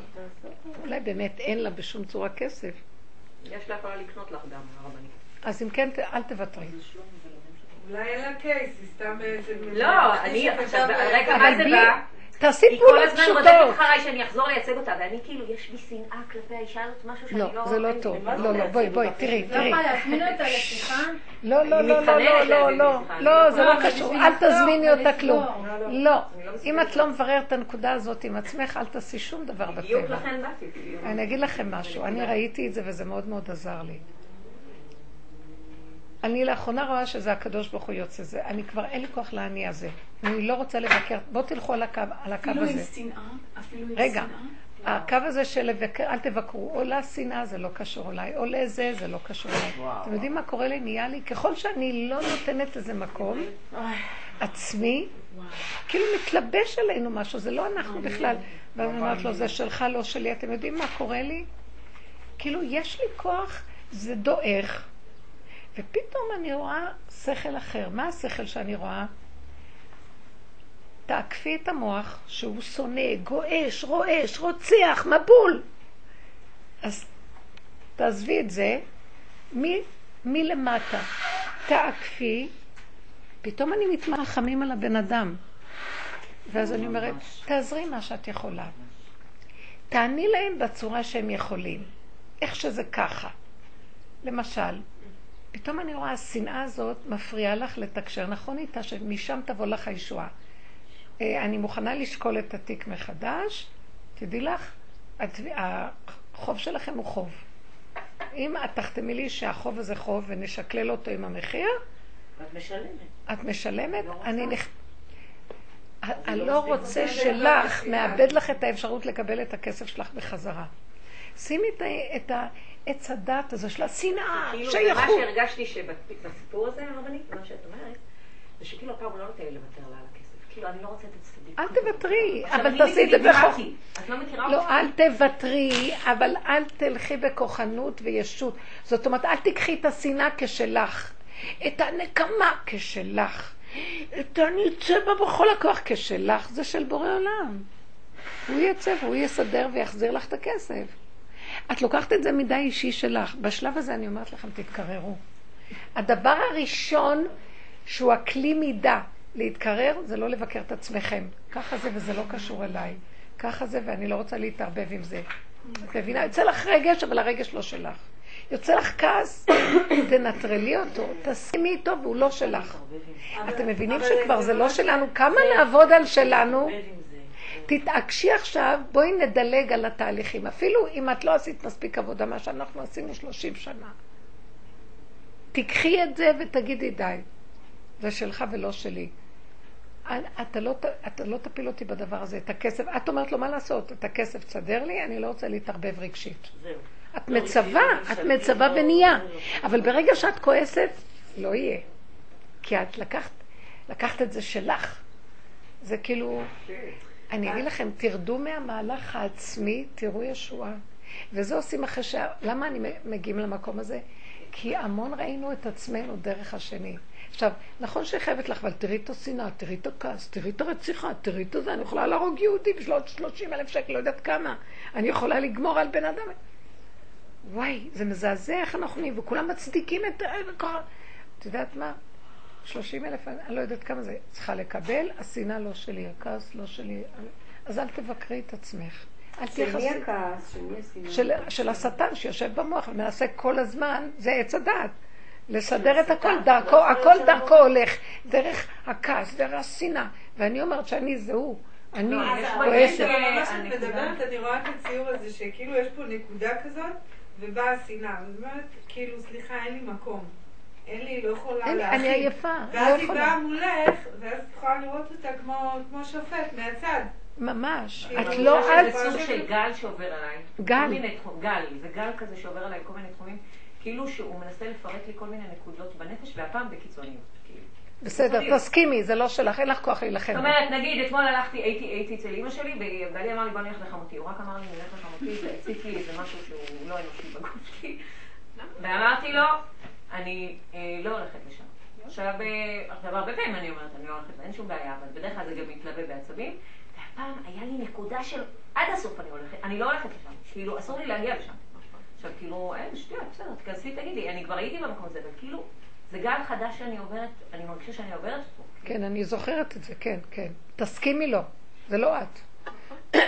אולי באמת אין לה בשום צורה כסף. יש לה יכולה לקנות לך גם, הרבנית. אז אם כן, אל תוותרי. אולי אין לה קייס, היא סתם איזה... לא, אני, עכשיו, רגע, מה זה בא? תעשי היא כל פעולות הזמן רודפת פשוטות. אחריי שאני אחזור לייצג אותה, ואני כאילו, יש בי שנאה כלפי האישה הזאת, משהו שאני לא... לא, זה לא לי- טוב. לא, לא, לייצג בואי, בואי, אותך? תראי, לא תראי. יכולה להזמין אותה לשיחה? לא, לא, לא, לא, לא, לא, לא, לי לא, זה לא לא. קשור, אל תזמיני אותה. כלום. לא, לא, לא אם. את לא מבררת את הנקודה הזאת עם עצמך, אל תעשי שום דבר בדיוק בטבע. לכן באתי. כאילו. אני אגיד לכם משהו, אני ראיתי את זה וזה מאוד מאוד עזר לי. אני לאחרונה רואה שזה הקדוש ברוך הוא יוצא זה. אני כבר אין לי כוח לעני הזה. אני לא רוצה לבקר, בואו תלכו על הקו, על הקו אפילו עם הזה. שנאה, אפילו עם רגע, שנאה. הקו הזה של לבקר, אל תבקרו, או לשנאה זה לא קשור אליי, או לזה זה לא קשור אליי. אתם יודעים מה קורה לי? נהיה לי, ככל שאני לא נותנת לזה מקום, עצמי, כאילו מתלבש עלינו משהו, זה לא אנחנו בכלל. ואז אני אומרת לו, זה שלך, לא שלי. אתם יודעים מה קורה לי? כאילו, יש לי כוח, זה דועך, ופתאום אני רואה שכל אחר. מה השכל שאני רואה? תעקפי את המוח שהוא שונא, גועש, רועש, רוצח, מבול. אז תעזבי את זה, מ- מלמטה. תעקפי, פתאום אני מתמרחמים על הבן אדם. ואז אני אומרת, תעזרי מה שאת יכולה. תעני להם בצורה שהם יכולים, איך שזה ככה. למשל, פתאום אני רואה, השנאה הזאת מפריעה לך לתקשר נכון איתה, שמשם תבוא לך הישועה. אה, אני מוכנה לשקול את התיק מחדש, תדעי לך, החוב שלכם הוא חוב. אם את תחתמי לי שהחוב הזה חוב ונשקלל אותו עם המחיר, את משלמת. את משלמת, לא. אני נכ... אני לא לא רוצה שלך. מאבד לך את האפשרות לקבל את הכסף שלך בחזרה. שימי את ה- העץ הדת הזה של השנאה, כאילו, זה מה שייכות. שהרגשתי שבסיפור הזה, הרבנית, מה שאת אומרת, זה שכאילו הפעם לא נותן לי לוותר לה על הכסף. כאילו, אני לא רוצה את הצדדים. אל תוותרי, אבל תעשי את זה. בחוכמה. את לא מכירה אותי? לא, אל תוותרי, אבל אל תלכי בכוחנות וישות. זאת אומרת, אל תיקחי את השנאה כשלך, את הנקמה כשלך, את אני אצא בה בכל הכוח כשלך, זה של בורא עולם. הוא יצא והוא יסדר ויחזיר לך את הכסף. את לוקחת את זה מדי אישי שלך. בשלב הזה אני אומרת לכם, תתקררו. הדבר הראשון שהוא הכלי מידה להתקרר, זה לא לבקר את עצמכם. ככה זה וזה לא קשור אליי. ככה זה ואני לא רוצה להתערבב עם זה. את מבינה? יוצא לך רגש, אבל הרגש לא שלך. יוצא לך כעס, תנטרלי אותו, תסכימי איתו והוא לא שלך. אתם מבינים שכבר זה לא שלנו? כמה נעבוד על שלנו? תתעקשי עכשיו, בואי נדלג על התהליכים. אפילו אם את לא עשית מספיק עבודה, מה שאנחנו עשינו 30 שנה. תיקחי את זה ותגידי די. זה שלך ולא שלי. אתה לא, אתה לא תפיל אותי בדבר הזה, את הכסף. את אומרת לו, מה לעשות? את הכסף תסדר לי, אני לא רוצה להתערבב רגשית. זהו. את לא, מצווה, רגשית, את ממשלתית, מצווה לא-. לא- אבל ברגע שאת כועסת, לא יהיה. כי את לקחת, לקחת את זה שלך. זה כאילו, אני אגיד לכם, תרדו מהמהלך העצמי, תראו ישועה. וזה עושים אחרי ש... למה אני מגיעים למקום הזה? כי המון ראינו את עצמנו דרך השני. עכשיו, נכון שהיא חייבת לך, אבל תראי את השנאה, תראי את הכעס, תראי את הרציחה, תראי את זה, אני יכולה להרוג יהודי בשביל עוד 30 אלף שקל, לא יודעת כמה. אני יכולה לגמור על בן אדם. וואי, זה מזעזע איך אנחנו נהיים, וכולם מצדיקים את... את יודעת מה? 30 אלף, אני לא יודעת כמה זה. צריכה לקבל, השנאה לא שלי, הכעס לא שלי. אז אל תבקרי את עצמך. אל תתייחסי. מי הכעס? של מי השנאה? של, של השטן שיושב במוח ומנסה כל הזמן, זה עץ הדעת. לסדר את הכל, דרכו, הכל דרכו הולך, דרך הכעס, דרך השנאה. ואני אומרת שאני זה הוא, אני לא, כועסת. מה שאת. מדברת, אני רואה את הציור הזה, שכאילו יש פה נקודה כזאת, ובאה השנאה. אני אומרת, כאילו, סליחה, אין לי מקום. אין לי, לא יכולה אין- להכיל. אני עייפה, לא ואז היא יכולה. באה מולך, ואז את יכולה לראות אותה כמו, כמו שופט, מהצד. ממש. את לא. זה סוג של גל שעובר עליי. גל. גל, זה גל כזה שעובר עליי כל מיני תחומים. כאילו שהוא מנסה לפרק לי כל מיני נקודות בנפש, והפעם בקיצוניות. כאילו. בסדר, תסכימי, זה לא שלך, אין לך כוח להילחם. זאת אומרת, נגיד, אתמול הלכתי, הייתי, הייתי אצל אימא שלי, ובעלי אמר לי, בוא נלך לחמותי. הוא רק אמר לי, נלך לחמותי, זה הציף לי איזה משהו שהוא לא אנושי בגוף שלי. ואמרתי לו, אני אה, לא הולכת לשם. עכשיו, אה, עכשיו, הרבה פעמים אני אומרת, אני לא הולכת, אין שום בעיה, אבל בדרך כלל זה גם מתלווה בעצבים. והפעם היה לי נקודה של עד הסוף אני הולכת, אני לא הולכת לשם. כאילו, אסור לי להגיע לשם. עכשיו, כאילו, אין, שטויות, בסדר, תכנסי, תגידי, אני כבר הייתי במקום הזה, אבל כאילו, זה גל חדש שאני עוברת, אני מרגישה שאני עוברת אותו. כן, אני זוכרת את זה, כן, כן. תסכימי לו, זה לא את.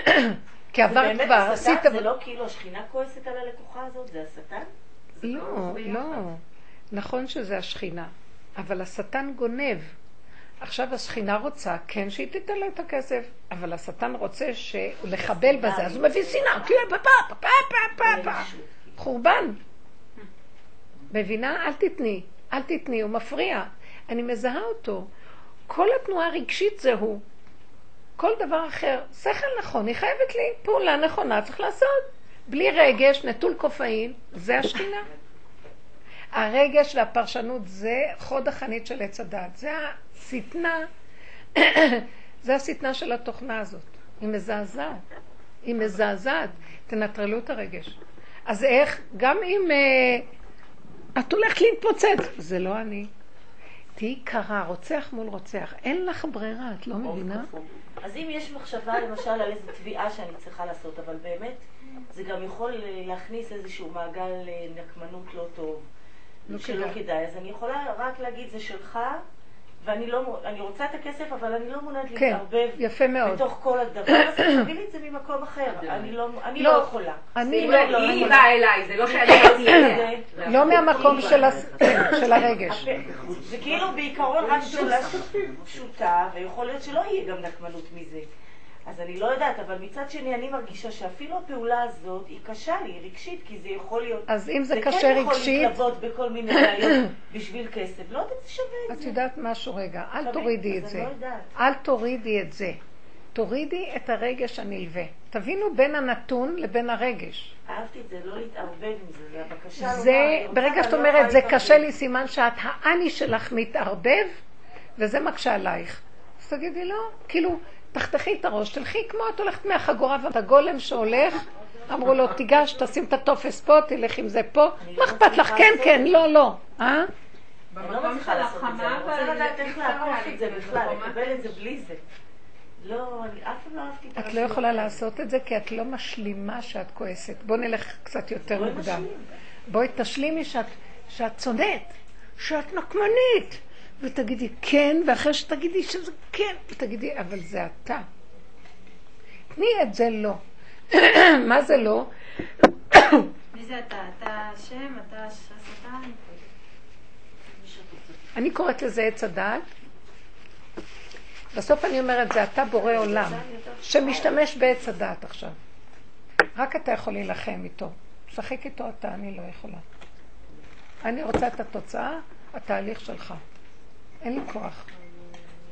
כי עברת באמת כבר? עשית... זה לא כאילו השכינה כועסת על הלקוחה הזאת? זה השטן? לא, לא. נכון שזה השכינה, אבל השטן גונב. עכשיו השכינה רוצה, כן שהיא תיתן לו את הכסף, אבל השטן רוצה לחבל בזה, אז הוא מביא שנאה, כאילו, פה, פה, פה, פה, פה, פה. חורבן. מבינה? אל תתני, אל תתני, הוא מפריע. אני מזהה אותו. כל התנועה הרגשית זה הוא. כל דבר אחר, שכל נכון, היא חייבת לי פעולה נכונה, צריך לעשות. בלי רגש, נטול קופאין, זה השכינה. הרגש והפרשנות זה חוד החנית של עץ הדת. זה השטנה, זה השטנה של התוכנה הזאת. היא מזעזעת. היא מזעזעת. תנטרלו את הרגש. אז איך, גם אם uh, את הולכת להתפוצץ, זה לא אני. תהיי קרה, רוצח מול רוצח. אין לך ברירה, את לא מבינה? אז אם יש מחשבה למשל על איזו תביעה שאני צריכה לעשות, אבל באמת זה גם יכול להכניס איזשהו מעגל אה, נקמנות לא טוב, לא שלא כדאי. כדאי. אז אני יכולה רק להגיד, זה שלך, ואני לא, אני רוצה את הכסף, אבל אני לא מעוניינת כן, להתערבב יפה מאוד. בתוך כל הדבר הזה, תביא לי את זה ממקום אחר. אני לא, אני לא, לא יכולה. אני לא- אני היא יכולה- באה אליי, זה לא שאני אליה. לא מהמקום של הרגש. זה כאילו בעיקרון רק פעולה פשוטה, ויכול להיות שלא יהיה גם נקמנות מזה. אז אני לא יודעת, אבל מצד שני אני מרגישה שאפילו הפעולה הזאת היא קשה לי, היא רגשית, כי זה יכול להיות... אז אם זה זה קשה כן יכול רגשית, להתלוות בכל מיני בעיות בשביל כסף. לא יודעת, זה שווה את את זה. יודעת משהו רגע, אל שווה, תורידי את זה. לא. אל תורידי את זה. תורידי את הרגש הנלווה. תבינו בין הנתון לבין הרגש. אהבתי את זה, לא להתערבב עם זה, זה הבקשה לומר, זה, רוצה, ברגע שאת לא אומרת, זה להתערבב." קשה לי, סימן שאת, האני שלך מתערבב, וזה מקשה עלייך. אז תגידי לא, כאילו, תחתכי את הראש, תלכי כמו את הולכת מהחגורה, ואת הגולם שהולך, אמרו לו, תיגש, תשים את הטופס פה, תלך עם זה פה, מה לא אכפת לך? כן, כן, לא, לא. אה? לא במקום של את אני איך לעקוף זה בכלל, לקבל זה בלי זה. לא, אני אף פעם לא אהבתי את את לא הרשויות יכולה. לעשות את זה כי את לא משלימה שאת כועסת. בוא נלך קצת יותר בואי מוקדם. בואי תשלימי שאת, שאת צודקת, שאת נקמנית, ותגידי כן, ואחרי שתגידי שזה כן, ותגידי, אבל זה אתה. תני את זה לא. מה זה לא? מי זה אתה? אתה השם? אתה השטן? אני קוראת לזה עץ הדעת. בסוף אני אומרת, זה אתה בורא עולם, שמשתמש בעץ הדעת עכשיו. רק אתה יכול להילחם איתו. שחק איתו אתה, אני לא יכולה. אני רוצה את התוצאה, התהליך שלך. אין לי כוח.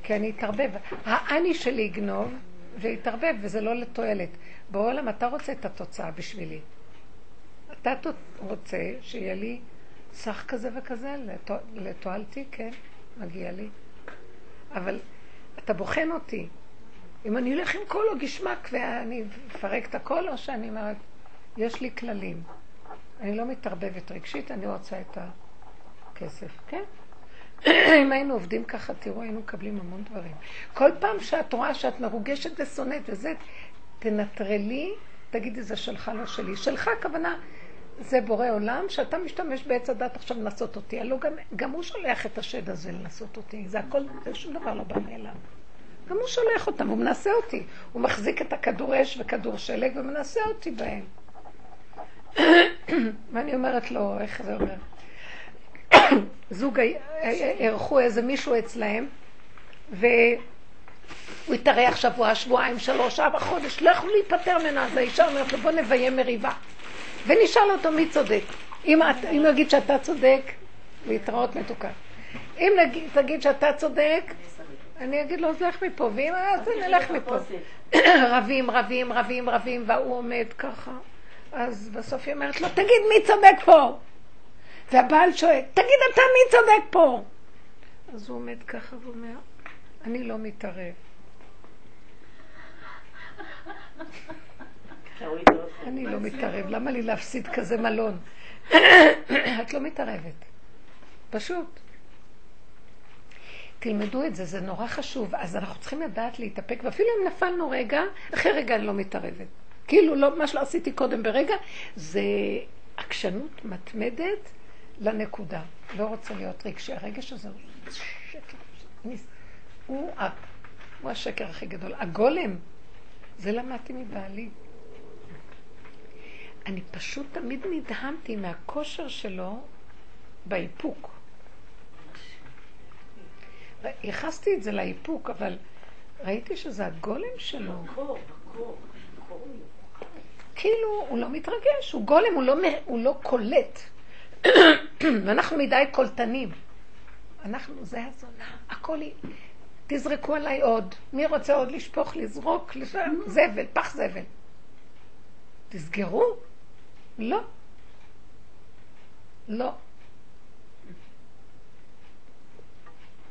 כי אני אתערבב. האני שלי יגנוב ויתערבב, וזה לא לתועלת. בעולם אתה רוצה את התוצאה בשבילי. אתה רוצה שיהיה לי סך כזה וכזה, לתוע- לתועלתי, כן, מגיע לי. אבל אתה בוחן אותי. אם אני אלך עם כל הגשמק ואני אפרק את הכל, או שאני אומרת, יש לי כללים. אני לא מתערבבת רגשית, אני רוצה את כסף, כן? אם היינו עובדים ככה, תראו, היינו מקבלים המון דברים. כל פעם שאת רואה שאת מרוגשת ושונאת וזה, תנטרלי, תגידי, זה שלך, לא שלי. שלך, הכוונה, זה בורא עולם, שאתה משתמש בעץ הדת עכשיו לנסות אותי. הלוא גם, גם הוא שולח את השד הזה לנסות אותי. זה הכל, זה שום דבר לא בא מאליו. גם הוא שולח אותם, הוא מנסה אותי. הוא מחזיק את הכדור אש וכדור שלג ומנסה אותי בהם. ואני אומרת לו, איך זה אומר? זוג אירחו איזה מישהו אצלהם, והוא התארח שבוע, שבועיים, שלוש, ארבע חודש, לא יכלו להיפטר ממנו, אז האישה אומרת לו, בוא נביים מריבה. ונשאל אותו מי צודק. אם נגיד שאתה צודק, להתראות מתוקה. אם נגיד, תגיד שאתה צודק, אני אגיד לו, אז לך מפה, ואם אז נלך מפה. רבים, רבים, רבים, רבים, והוא עומד ככה. אז בסוף היא אומרת לו, תגיד מי צודק פה? והבעל שואל, תגיד אתה מי צודק פה? אז הוא עומד ככה ואומר, אני לא מתערב. אני לא מתערב, למה לי להפסיד כזה מלון? את לא מתערבת. פשוט. תלמדו את זה, זה נורא חשוב. אז אנחנו צריכים לדעת להתאפק, ואפילו אם נפלנו רגע, אחרי רגע אני לא מתערבת. כאילו, לא, מה שלא עשיתי קודם ברגע, זה עקשנות מתמדת לנקודה. לא רוצה להיות רגשי. הרגש הזה הוא שקר. הוא, הוא השקר הכי גדול. הגולם, זה למדתי מבעלי. אני פשוט תמיד נדהמתי מהכושר שלו באיפוק. ייחסתי את זה לאיפוק, אבל ראיתי שזה הגולם שלו. כאילו, הוא לא מתרגש, הוא גולם, הוא לא, הוא לא קולט. ואנחנו מדי קולטנים. אנחנו, זה הזונה, הכל היא... תזרקו עליי עוד. מי רוצה עוד לשפוך, לזרוק, לשם, זבל, פח זבל. תסגרו. לא. לא.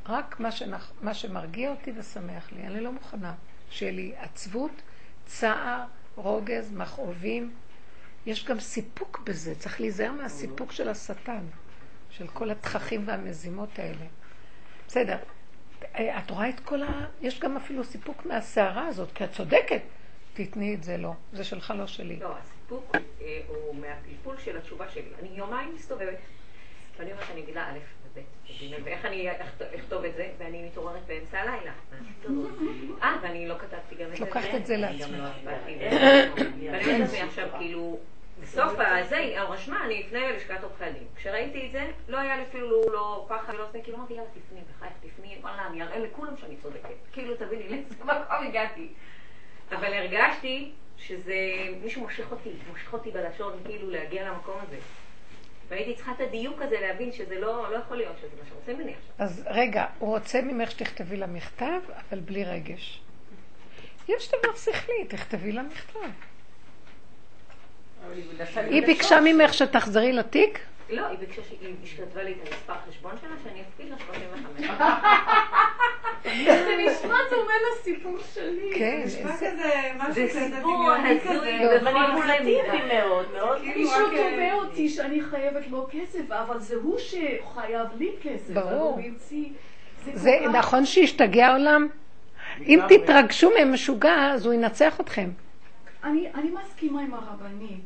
רק מה, שנח, מה שמרגיע אותי ושמח לי. אני לא מוכנה שיהיה לי עצבות, צער, רוגז, מכאובים. יש גם סיפוק בזה, צריך להיזהר מהסיפוק של השטן, של כל התככים והמזימות האלה. בסדר, את רואה את כל ה... יש גם אפילו סיפוק מהסערה הזאת, כי את צודקת. תתני את זה לא, זה שלך לא שלי. לא, הסיפוק אה, הוא מהפלפול של התשובה שלי. אני יומיים מסתובבת, ואני אומרת, אני אגיד לה א' וב' ואיך אני אכתוב את זה, ואני מתעוררת באמצע הלילה. אה, ואני לא כתבתי גם את זה. לוקחת את זה לעצמך. ואני אומרת לעצמי עכשיו, כאילו, בסוף הזה, היא רשמה, אני אפנה ללשכת עורכי הדין. כשראיתי את זה, לא היה לי אפילו לא פחד ולא זה, כאילו אמרתי, יאללה, תפני, בחייך, תפני, וואלה, אני אראה לכולם שאני צודקת. כאילו, תביני לאיזה מקום הגעתי. אבל הרגשתי שזה, מישהו מושך אותי, מושך אותי בלשון, כאילו להגיע למקום הזה. והייתי צריכה את הדיוק הזה להבין שזה לא, לא יכול להיות שזה מה שרוצה ממני עכשיו. אז רגע, הוא רוצה ממך שתכתבי לה מכתב, אבל בלי רגש. יש דבר שכלי, תכתבי לה מכתב. היא ביקשה ממך שתחזרי לתיק? לא, היא ביקשה שהיא כתבה לי את המספר חשבון שלה, שאני אפקיד לה 35. זה נשמע דומה לסיפור שלי. כן, זה נשמע זה- כזה, משהו זה כזה סיפור דמיוני הזוי כזה. בכל מניפולטיבי מאוד, מאוד. מישהו תובע אותי שאני חייבת לו כסף, אבל זה הוא שחייב לי כסף. ברור. זה נכון שהשתגע העולם? אם תתרגשו ממשוגע, אז הוא ינצח אתכם. אני אני מסכימה עם הרבנית.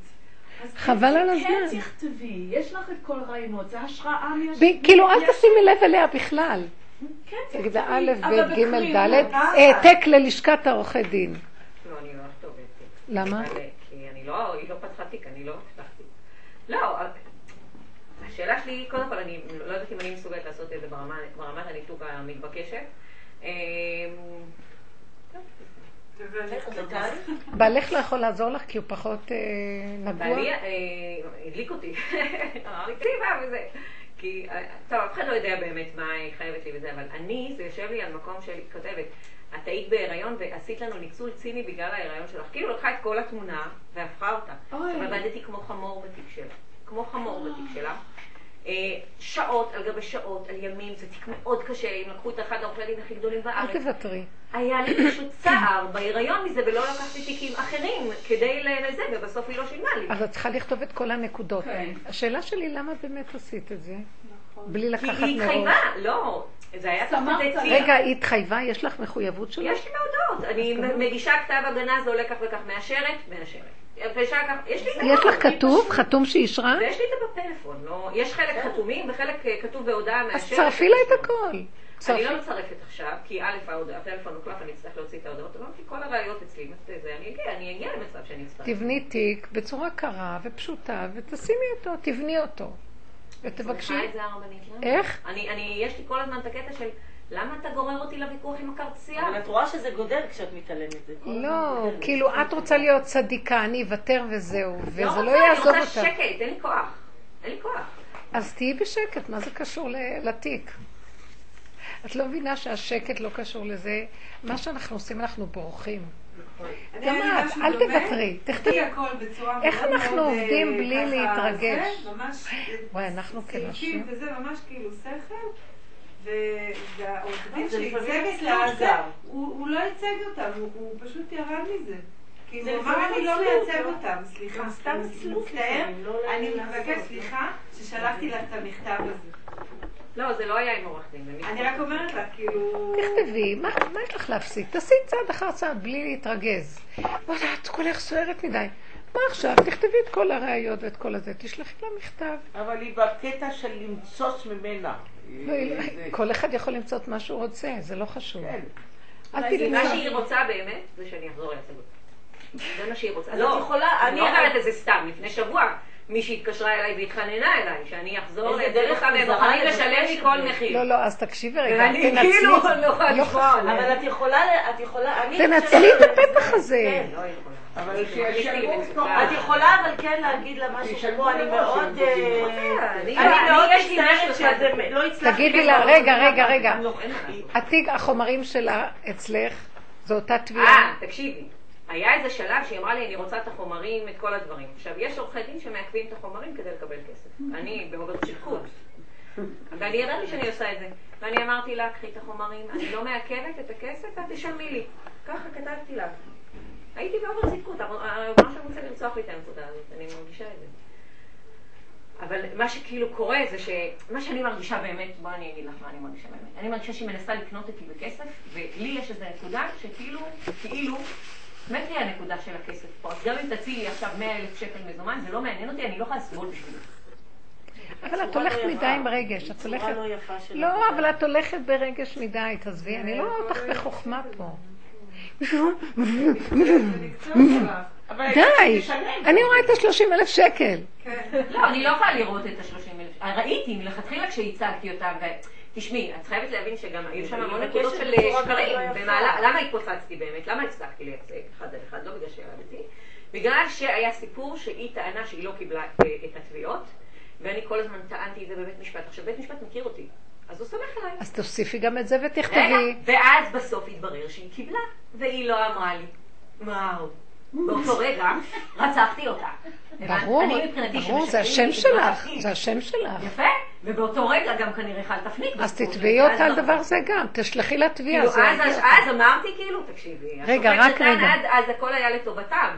אז חבל כן- על הזמן. כן תכתבי, יש לך את כל הרעיונות, זה השראה מה... ב- כאילו, אל תשימי לב אליה בכלל. כן תגיד, תכתבי. א', אבל ב', ג', ד', אה? העתק ללשכת העורכי דין. לא, אני לא אכתוב זה. למה? אבל, כי אני לא, היא לא פתחה תיק, אני לא פתחתי. לא, השאלה שלי, קודם כל, אני לא יודעת אם אני מסוגלת לעשות את זה ברמת הניתוק המתבקשת. בעלך לא יכול לעזור לך כי הוא פחות אה, נגוע? בעלי אה, הדליק אותי. אמר לי, כתיבה וזה. כי, אה, טוב, אף אחד לא יודע באמת מה היא חייבת לי וזה, אבל אני, זה יושב לי על מקום של כותבת. את היית בהיריון ועשית לנו ניצול ציני בגלל ההיריון שלך. כאילו לקחה את כל התמונה והפכה אותה. עכשיו עבדתי כמו חמור בתיק שלה. כמו חמור בתיק שלה. אה, שעות על גבי שעות, על ימים, זה תיק מאוד קשה, אם לקחו את אחד העורכי הדין הכי גדולים אל בארץ. תוותרי. היה לי פשוט צער בהיריון מזה, ולא לקחתי תיקים אחרים כדי לזה, ובסוף היא לא שילמה לי. אז את צריכה לכתוב את כל הנקודות. כן. השאלה שלי, למה באמת עשית את זה? בלי כי לקחת היא מראש. התחייבה, לא, זה היה תחת סמכת עצי. רגע, היא התחייבה? יש לך מחויבות שלה? יש לי מהודעות, אני מגישה כתב הגנה, זה עולה כך וכך, מאשרת, מאשרת. כך, יש לי את יש הכל, לך כתוב? חתום שהיא אישרה? ויש לי את זה בפלאפון, לא, יש חלק חתומים וחלק אה, כתוב בהודעה מאשרת. אז צרפי לה את הכל. אני. לא מצרפת עכשיו, כי א', הטלפון הוקלף, אני אצטרך להוציא את ההודעות, אמרתי, כל הראיות אצלי, אני אגיע, אני אגיע למצב שאני אצטרך. תבני תיק בצורה קרה ופשוטה, ותשימי אותו, תבני אותו. ותבקשי... צריכה את זה הרבנית, למה? איך? אני, אני, יש לי כל הזמן את הקטע של, למה אתה גורר אותי לוויכוח עם הכרטיסייה? אבל את רואה שזה גודל כשאת מתעלמת. לא. כאילו את רוצה להיות צדיקה, אני אוותר וזהו, לא וזה רוצה, לא אני יעזוב רוצה אותך. שקט, אין לי כוח. אין לי כוח. אז תהיי בשקט, מה זה קשור ל- לתיק? את לא מבינה שהשקט לא קשור לזה? מה שאנחנו עושים, אנחנו בורחים. אני גם את, אל תוותרי, תכתבי. תכתבי הכל בצורה איך אנחנו מאוד, עובדים אה, בלי להתרגש? אה, וואי, אנחנו סעיפים כנשים. וזה ממש כאילו שכל, והעורך דין זה שייצג את מסלול הזה, גם. הוא לא ייצג אותם, הוא- פשוט ירד מזה. זה הוא אמר, לפעמים אני לא מייצג לא? אותם, סליחה. סתם מצטער, לא אני. מבקש סליחה ששלחתי לך את המכתב הזה. לא, זה לא היה עם עורך דין. זה אני. רק אומרת לך, כאילו... תכתבי, מה מה יש לך להפסיד? תעשי צעד אחר צעד בלי להתרגז. וואלה, את כולך סוערת מדי. מה עכשיו? תכתבי את כל הראיות ואת כל הזה, תשלחי לה מכתב. אבל היא בקטע של למצוץ ממנה. לא, כל אחד יכול למצוא את מה שהוא רוצה, זה לא חשוב. כן. אל אולי תדעי מה שהיא רוצה באמת, זה שאני אחזור להצגות. זה מה שהיא רוצה. לא, אני- לא אומרת את זה סתם. לפני שבוע מישהי התקשרה אליי והתחננה אליי, שאני אחזור איזה לייצג דרך אותם, והם מוזרה מוכנים לשלם לי כל. מחיר. לא, לא, אז תקשיבי רגע, ואני תנצלי. כאילו לא יכולה לא. אבל את יכולה, את יכולה, אני תנצלי את הפתח הזה. כן. לא יכולה. אבל אני שישלמו. את יכולה אבל כן להגיד לה משהו כמו, אני מאוד... אה, אני- אני אני- מאוד יש לי מצטערת. שזה לא הצלחתי. תגידי לה, רגע, רגע. רגע. לא. התיק, החומרים שלה אצלך, זו אותה תביעה. אה, תקשיבי. היה איזה שלב שהיא אמרה לי, אני רוצה את החומרים, את כל הדברים. עכשיו, יש עורכי דין שמעכבים את החומרים כדי לקבל כסף. אני בעובד שילקוט. ואני ידעתי שאני עושה את זה. ואני אמרתי לה, קחי את החומרים, אני לא מעכבת את הכסף, ואת תשלמי לי. ככה כתבתי לה. הייתי בעובד צדקות, מה שאני רוצה לרצוח לי את הנקודה הזאת, אני מרגישה את זה. אבל מה שכאילו קורה זה שמה שאני מרגישה באמת, בואי אני אגיד לך מה אני מרגישה באמת. אני מרגישה שהיא מנסה לקנות אותי בכסף, ולי יש איזו נקודה שכאילו, כאילו, מת לי הנקודה של הכסף פה. אז גם אם תציעי עכשיו 100 אלף שקל מזומן, זה לא מעניין אותי, אני לא יכולה לסבול בשבילי. אבל את צורה הולכת לא מדי. עם רגש, את הולכת... לא לא. אבל את הולכת ברגש מדי, תעזבי, אני לא רואה אותך בחוכמה פה. די. אני רואה את השלושים אלף שקל. כן. לא, אני לא יכולה לראות את ה-30 אלף. ראיתי מלכתחילה כשהצגתי אותם, ותשמעי, את חייבת להבין שגם היו שם המון נקודות של שקרים. לא. במהלך- למה התפוצצתי באמת? למה הפסקתי לייצג אחד על אחד? לא בגלל שילדתי. בגלל שהיה סיפור שהיא טענה שהיא לא קיבלה אה, את התביעות, ואני כל הזמן טענתי את זה בבית משפט. עכשיו, בית משפט מכיר אותי, אז הוא סומך עליי. אז תוסיפי גם את זה ותכתבי. ואז בסוף התברר שהיא קיבלה, והיא לא אמרה לי. וואו. באותו רגע רצחתי אותה. ברור, ברור, זה השם שלך. זה השם שלך. יפה, ובאותו רגע גם כנראה חל תפנית. אז תתבעי שלי, אותה על ואז דבר לא. זה גם, תשלחי לה תביעה. כאילו, אז, אמרתי כאילו, תקשיבי, רגע, רק רגע. אז הכל היה לטובתם.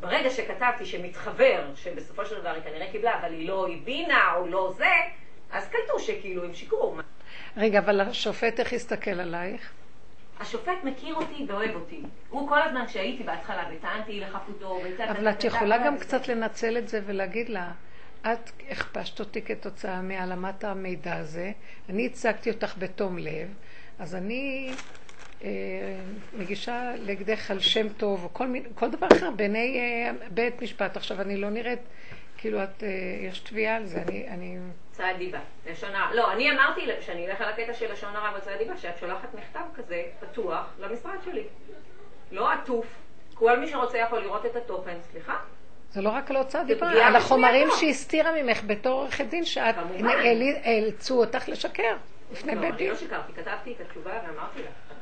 ברגע שכתבתי שמתחבר, שבסופו של דבר היא כנראה קיבלה, אבל היא לא הבינה או לא זה, אז קלטו שכאילו הם שיקרו. רגע, אבל השופט איך יסתכל עלייך? השופט מכיר אותי ואוהב אותי. הוא כל הזמן כשהייתי בהתחלה וטענתי לחפותו. אבל את יכולה גם קצת לנצל את זה ולהגיד לה, את הכפשת אותי כתוצאה מהעלמת המידע הזה, אני הצגתי אותך בתום לב, אז אני אה, מגישה נגדך על שם טוב, או כל, כל דבר אחר בעיני אה, בית משפט. עכשיו, אני לא נראית, כאילו, את, אה, יש תביעה על זה, אני... אני צעד דיבה. לשון הרע. לא, אני אמרתי שאני אלך על הקטע של לשון הרע וצעד דיבה, שאת שולחת מכתב כזה פתוח למשרד שלי. לא עטוף. כל מי שרוצה יכול לראות את התוכן, סליחה? זה לא רק על הוצאת דיבה, על החומרים שהיא הסתירה ממך בתור עורכת דין, שאת אילצו אותך לשקר לפני לא, בית אני דין. לא שיקרתי, כתבתי את התשובה ואמרתי לך.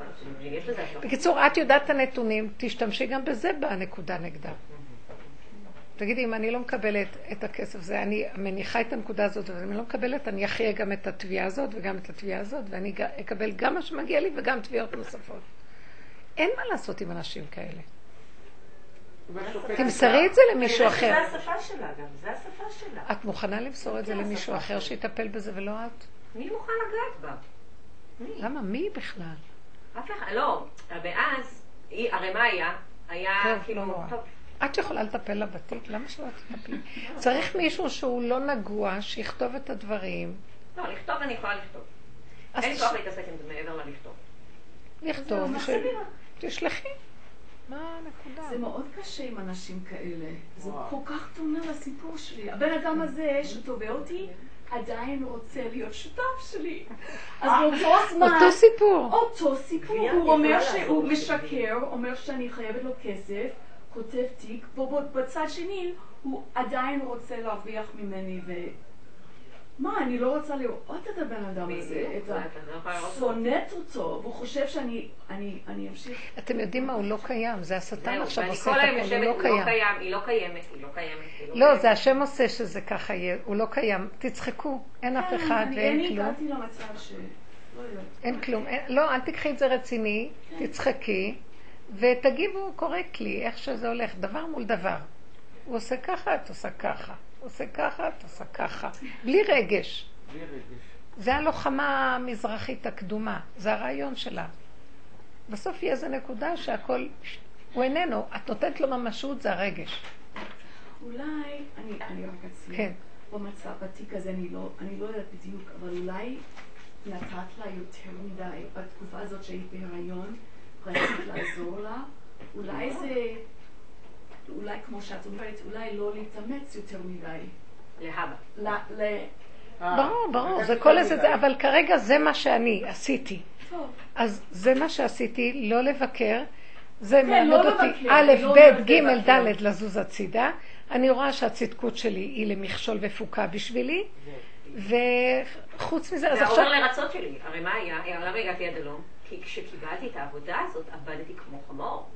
בקיצור, את יודעת את הנתונים, תשתמשי גם בזה בנקודה נגדה. תגידי, אם אני לא מקבלת את הכסף הזה, אני מניחה את הנקודה הזאת, אבל אם אני לא מקבלת, אני אחיה גם את התביעה הזאת וגם את התביעה הזאת, ואני אקבל גם מה שמגיע לי וגם תביעות נוספות. אין מה לעשות עם אנשים כאלה. תמסרי את זה למישהו אחר. זה השפה שלה גם, זה השפה שלה. את מוכנה למסור את זה למישהו אחר שיטפל בזה ולא את? מי מוכן לגעת בה? למה? מי בכלל? אף אחד, לא. ואז, הרי מה היה? היה כאילו, לא נורא. טוב, את יכולה לטפל לה בתיק? למה שלא תטפלי? צריך מישהו שהוא לא נגוע, שיכתוב את הדברים. לא, לכתוב אני יכולה לכתוב. אין לי כוח להתעסק עם זה מעבר ללכתוב. לכתוב, ש- תשלחי. מה הנקודה? זה מאוד קשה עם אנשים כאלה. זה. כל כך דומה לסיפור שלי. הבן אדם הזה שתובע אותי עדיין רוצה להיות שותף שלי. אז באותו זמן... אותו סיפור. אותו סיפור. הוא אומר שהוא משקר, אומר שאני חייבת לו כסף, כותב תיק, ובצד שני הוא עדיין רוצה להרוויח ממני ו... מה, אני לא רוצה לראות את הבן אדם הזה, את זה- ה... לא. שונאת אותו, והוא חושב שאני אני, אני אמשיך. אתם יודעים מה? הוא לא קיים. זה השטן עכשיו עושה כל את היום הכל, הוא יושבת, לא הוא לא קיים. היא לא קיימת, היא לא קיימת. לא, קיימת. זה השם עושה שזה ככה יהיה. הוא לא קיים. תצחקו. אין אף אחד כן, אני- ואין אני כלום. הגעתי למצב ש... לא. אין כלום. לא, אל תקחי את זה רציני, תצחקי, ותגיבו קורקטלי, איך שזה הולך, דבר מול דבר. הוא עושה ככה, את עושה ככה. הוא עושה ככה, את עושה ככה. בלי רגש. בלי רגש. זה הלוחמה המזרחית הקדומה, זה הרעיון שלה. בסוף יהיה איזה נקודה שהכל, הוא איננו, את נותנת לו ממשות, זה הרגש. אולי, אני, אני רק אציע, כן. במצב, בתיק הזה, אני לא, אני לא יודעת בדיוק, אבל אולי נתת לה יותר מדי, בתקופה הזאת שהיית בהיריון, רצית לעזור לה, אולי זה, אולי כמו שאת אומרת, אולי לא להתאמץ יותר מדי. להבא. אה, ברור, ברור, זה כל איזה. זה, אבל כרגע זה מה שאני עשיתי. אז זה מה שעשיתי, לא לבקר. זה כן, מלמד לא אותי א', לא ב'. ג', ד', לזוז הצידה. אני רואה שהצדקות שלי היא למכשול ופוקה בשבילי, וחוץ מזה, אז זה עכשיו... העובר לרצות שלי. הרי מה היה? למה הגעתי עד הלום? כי כשקיבלתי את העבודה הזאת, עבדתי כמו חמור.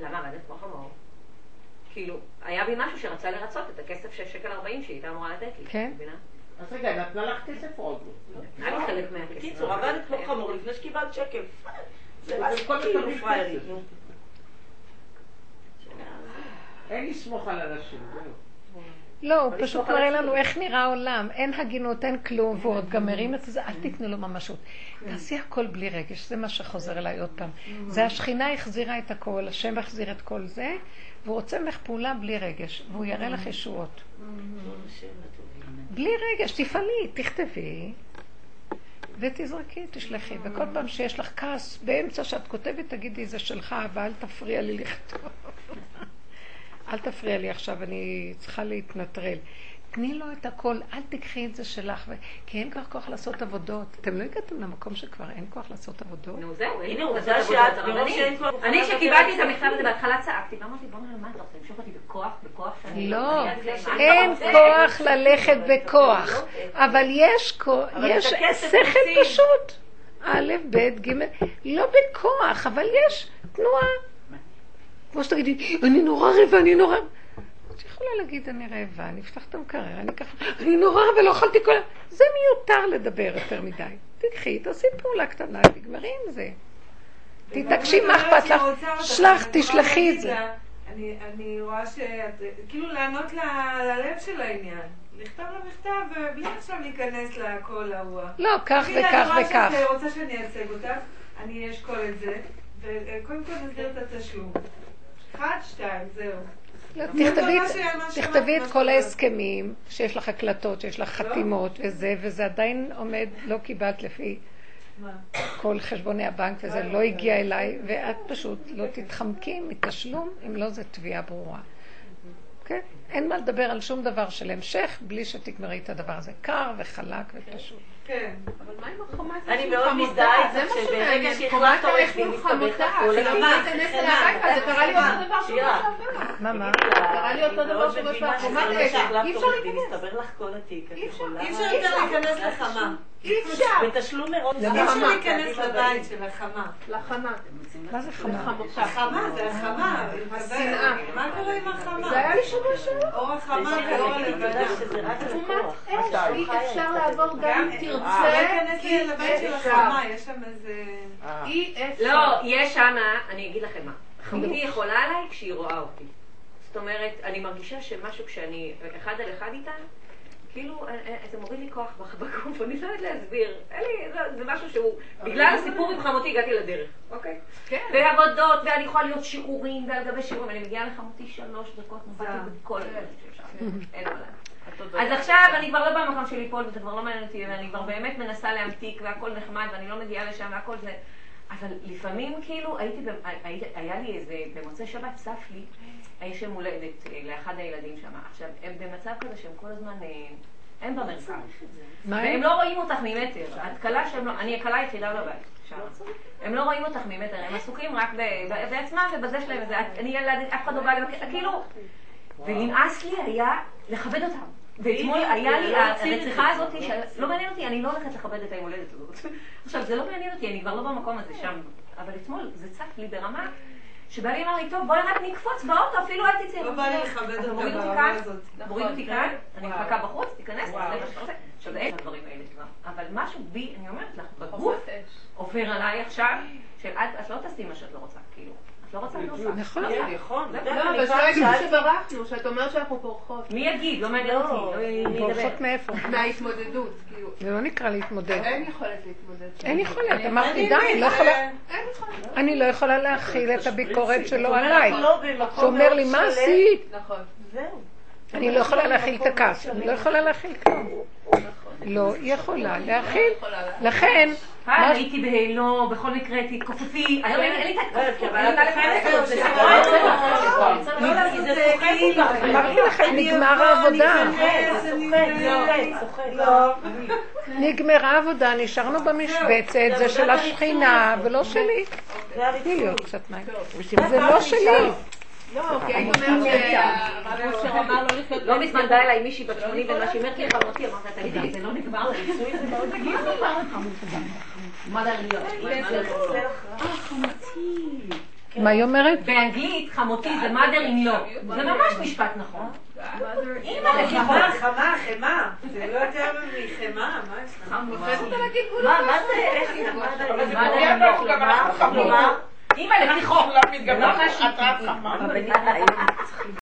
למה עבדת כמו חמור? כאילו, היה בי משהו שרצה לרצות את הכסף של שקל 40 שהיא הייתה אמורה לתת לי. כן. מבינה? אז רגע, נתנה לך כסף או עוד לא? לי חלק מהכסף. בקיצור, עבדת כמו חמור לפני שקיבלת שקל. זה כל כאילו. נו. אין לסמוך על אנשים, זהו. לא, הוא פשוט מראה. לנו איך נראה העולם, אין הגינות, אין כלום, והוא עוד גם מרים את זה, אל תיתנו לו ממשות. תעשי הכל בלי רגש, זה מה שחוזר אליי עוד פעם. זה השכינה החזירה את הכל, השם החזיר את כל זה, והוא רוצה ממך פעולה בלי רגש, והוא יראה לך ישועות. בלי רגש, תפעלי, תכתבי, ותזרקי, תשלחי. וכל פעם שיש לך כעס, באמצע שאת כותבת, תגידי, זה שלך, ואל תפריע לי לכתוב. אל תפריע לי עכשיו, אני צריכה להתנטרל. תני לו את הכל, אל תקחי את זה שלך, ו... כי אין כבר כוח לעשות עבודות. אתם לא הגעתם למקום שכבר אין כוח לעשות עבודות? נו זהו, הנה, עובדה שאת, שאין כבר אני מוכנה כשקיבלתי את המכתב הזה זה. בהתחלה צעקתי, ואמרתי, בוא נראה מה אתה רוצה, למשוך אותי בכוח, בכוח שאני לא, אתה אין רוצה?" כוח ללכת בכוח, אבל יש כוח, יש שכל. פשוט. א', ב', ג', לא בכוח, אבל יש תנועה. כמו שתגידי, אני נורא רעבה, אני נורא... את יכולה להגיד, אני רעבה, אני אפתח את המקרר, אני ככה, אני נורא רעבה, לא אכלתי כל. זה מיותר לדבר יותר מדי. תקחי, תעשי פעולה קטנה, תגמרי עם זה. תתעקשי, מה אכפת לך? שלח, תשלחי את זה. אני, רואה שאת, כאילו לענות ללב של העניין. לכתוב לה מכתב ובלי עכשיו להיכנס לכל ההוא. לא, כך תגידי, וכך אני רואה וכך. שאת רוצה שאני אייצג אותך, אני אשקול את זה, וקודם כל נסדיר את התשלום. אחד, שתיים, זהו. לא, תכתבי את- כל ההסכמים, שיש לך הקלטות, שיש לך לא? חתימות וזה, וזה עדיין עומד, לא קיבלת לפי? כל חשבוני הבנק וזה לא הגיע אליי, ואת פשוט לא תתחמקי מתשלום, אם לא זה תביעה ברורה. כן? אין מה לדבר על שום דבר של המשך בלי שתגמרי את הדבר הזה. קר וחלק ופשוט. כן. אבל מה עם החומת אני מאוד? מזדהה זה איתך שברגע. שהחלפת עורך האש דין חמותה. לך כל הזמן. זה קרה לי אותו דבר שבוע. שעבר. מה, מה? קרה לי אותו דבר שבוע שעבר. אי אפשר להיכנס. אי אפשר- יכולה- אי אפשר יותר להיכנס לחמה. אי אפשר. בתשלום מראש. אי אפשר להיכנס לבית של החמה. לחמה. מה זה חמה? החמה זה החמה. השנאה. מה קורה עם החמה? זה היה לי שבוע שעבר. אור החמה ואור הלבנה. חומת הלקוח. אש. אי אפשר לעבור גם אם אפשר תרצה. להיכנס אי לבית של. החמה, יש שם איזה... אה, אי אפשר. לא, יש שמה, אני אגיד לכם מה. חמותי יכולה עליי כשהיא רואה אותי. זאת אומרת, אני מרגישה שמשהו כשאני אחד על אחד איתה, כאילו, אה, אה, זה מוריד לי כוח בגוף, אני לא יודעת להסביר. אין לי, זה- זה משהו שהוא, בגלל הסיפור עם חמותי הגעתי לדרך, אוקיי? כן. ועבודות, ואני יכולה להיות שיעורים ועל גבי שיעורים, אני מגיעה לחמותי שלוש דקות, נפלתי בכל הדברים שאפשר. אין מה. אז עכשיו אני כבר לא במקום של ליפול וזה כבר לא מעניין אותי ואני כבר באמת מנסה להמתיק והכל נחמד ואני לא מגיעה לשם והכל זה אבל לפעמים כאילו הייתי, היה לי איזה, במוצאי שבת צף לי, יש יום הולדת אה, לאחד הילדים שם עכשיו הם במצב כזה שהם כל הזמן, אה, הם במרכז והם הם? לא רואים אותך ממטר, את כלה שהם לא, אני הכלה היחידה בבית שם. הם לא רואים אותך ממטר, הם עסוקים רק בעצמם ובזה שלהם, אני ילדת, אף אחד לא בא לבקר, כאילו, ונמאס לי היה לכבד אותם. ואתמול היה לי הרציחה הזאת, שלא מעניין אותי, אני לא הולכת לכבד את היום הולדת הזאת. עכשיו, זה לא מעניין אותי, אני כבר לא במקום הזה שם. אבל אתמול זה צף לי ברמה שבעלי אמר לי, טוב, בואי רק נקפוץ באוטו, אפילו אל תצאי. לא בא לי לכבד אותה ברמה הזאת. מוריד אותי כאן, אני. מחכה בחוץ, תיכנס, תעשה וואו. מה שאתה רוצה. עכשיו, אין את הדברים האלה כבר. אבל משהו בי, אני אומרת לך, בגוף. עובר עליי עכשיו, של את את לא תעשי מה שאת לא רוצה, כאילו. לא רוצה, לא. נכון. לא. נכון. לא, לא, אבל שלא יגידו שברחנו, שאת אומרת שאנחנו פורחות. מי יגיד? לא מעניין אותי. לא ידבר. בורחות מאיפה? מההתמודדות, כאילו. זה לא נקרא להתמודד. אין יכולת להתמודד. אין יכולת, אמרתי די, אני לא יכולה. אני לא יכולה להכיל את הביקורת שלו עליי. לא שאומר לי, מה שלם." עשית? נכון. זהו. אני לא יכולה להכיל את הכעס, אני לא יכולה להכיל כלום. לא יכולה להכיל. לכן, היי, מה- הייתי בהלו, בכל מקרה תתכופפי. היום אין לי את התכופפות. אבל אני את יודעת זה לא נגמר העבודה. לא. נגמרה העבודה, נשארנו במשבצת, זה של השכינה ולא שלי. זה תני לי עוד. קצת מים. זה לא שלי. לא, כי היית אומרת שהרב אושר אמר לא לחיות לא מזמן באה אליי מישהי בת 80 ומה שהיא אומרת לי חמותי, אמרת תגידי, זה לא נגמר זה מאוד נגיד. מה זה להיות? מה היא אומרת? באנגלית חמותי זה mother in law. זה ממש משפט נכון. אימא חמה, לחמה. חמה, חמה. זה לא יותר מחמה, מה יש לך? מה מה זה, אימא לפיחו. כולם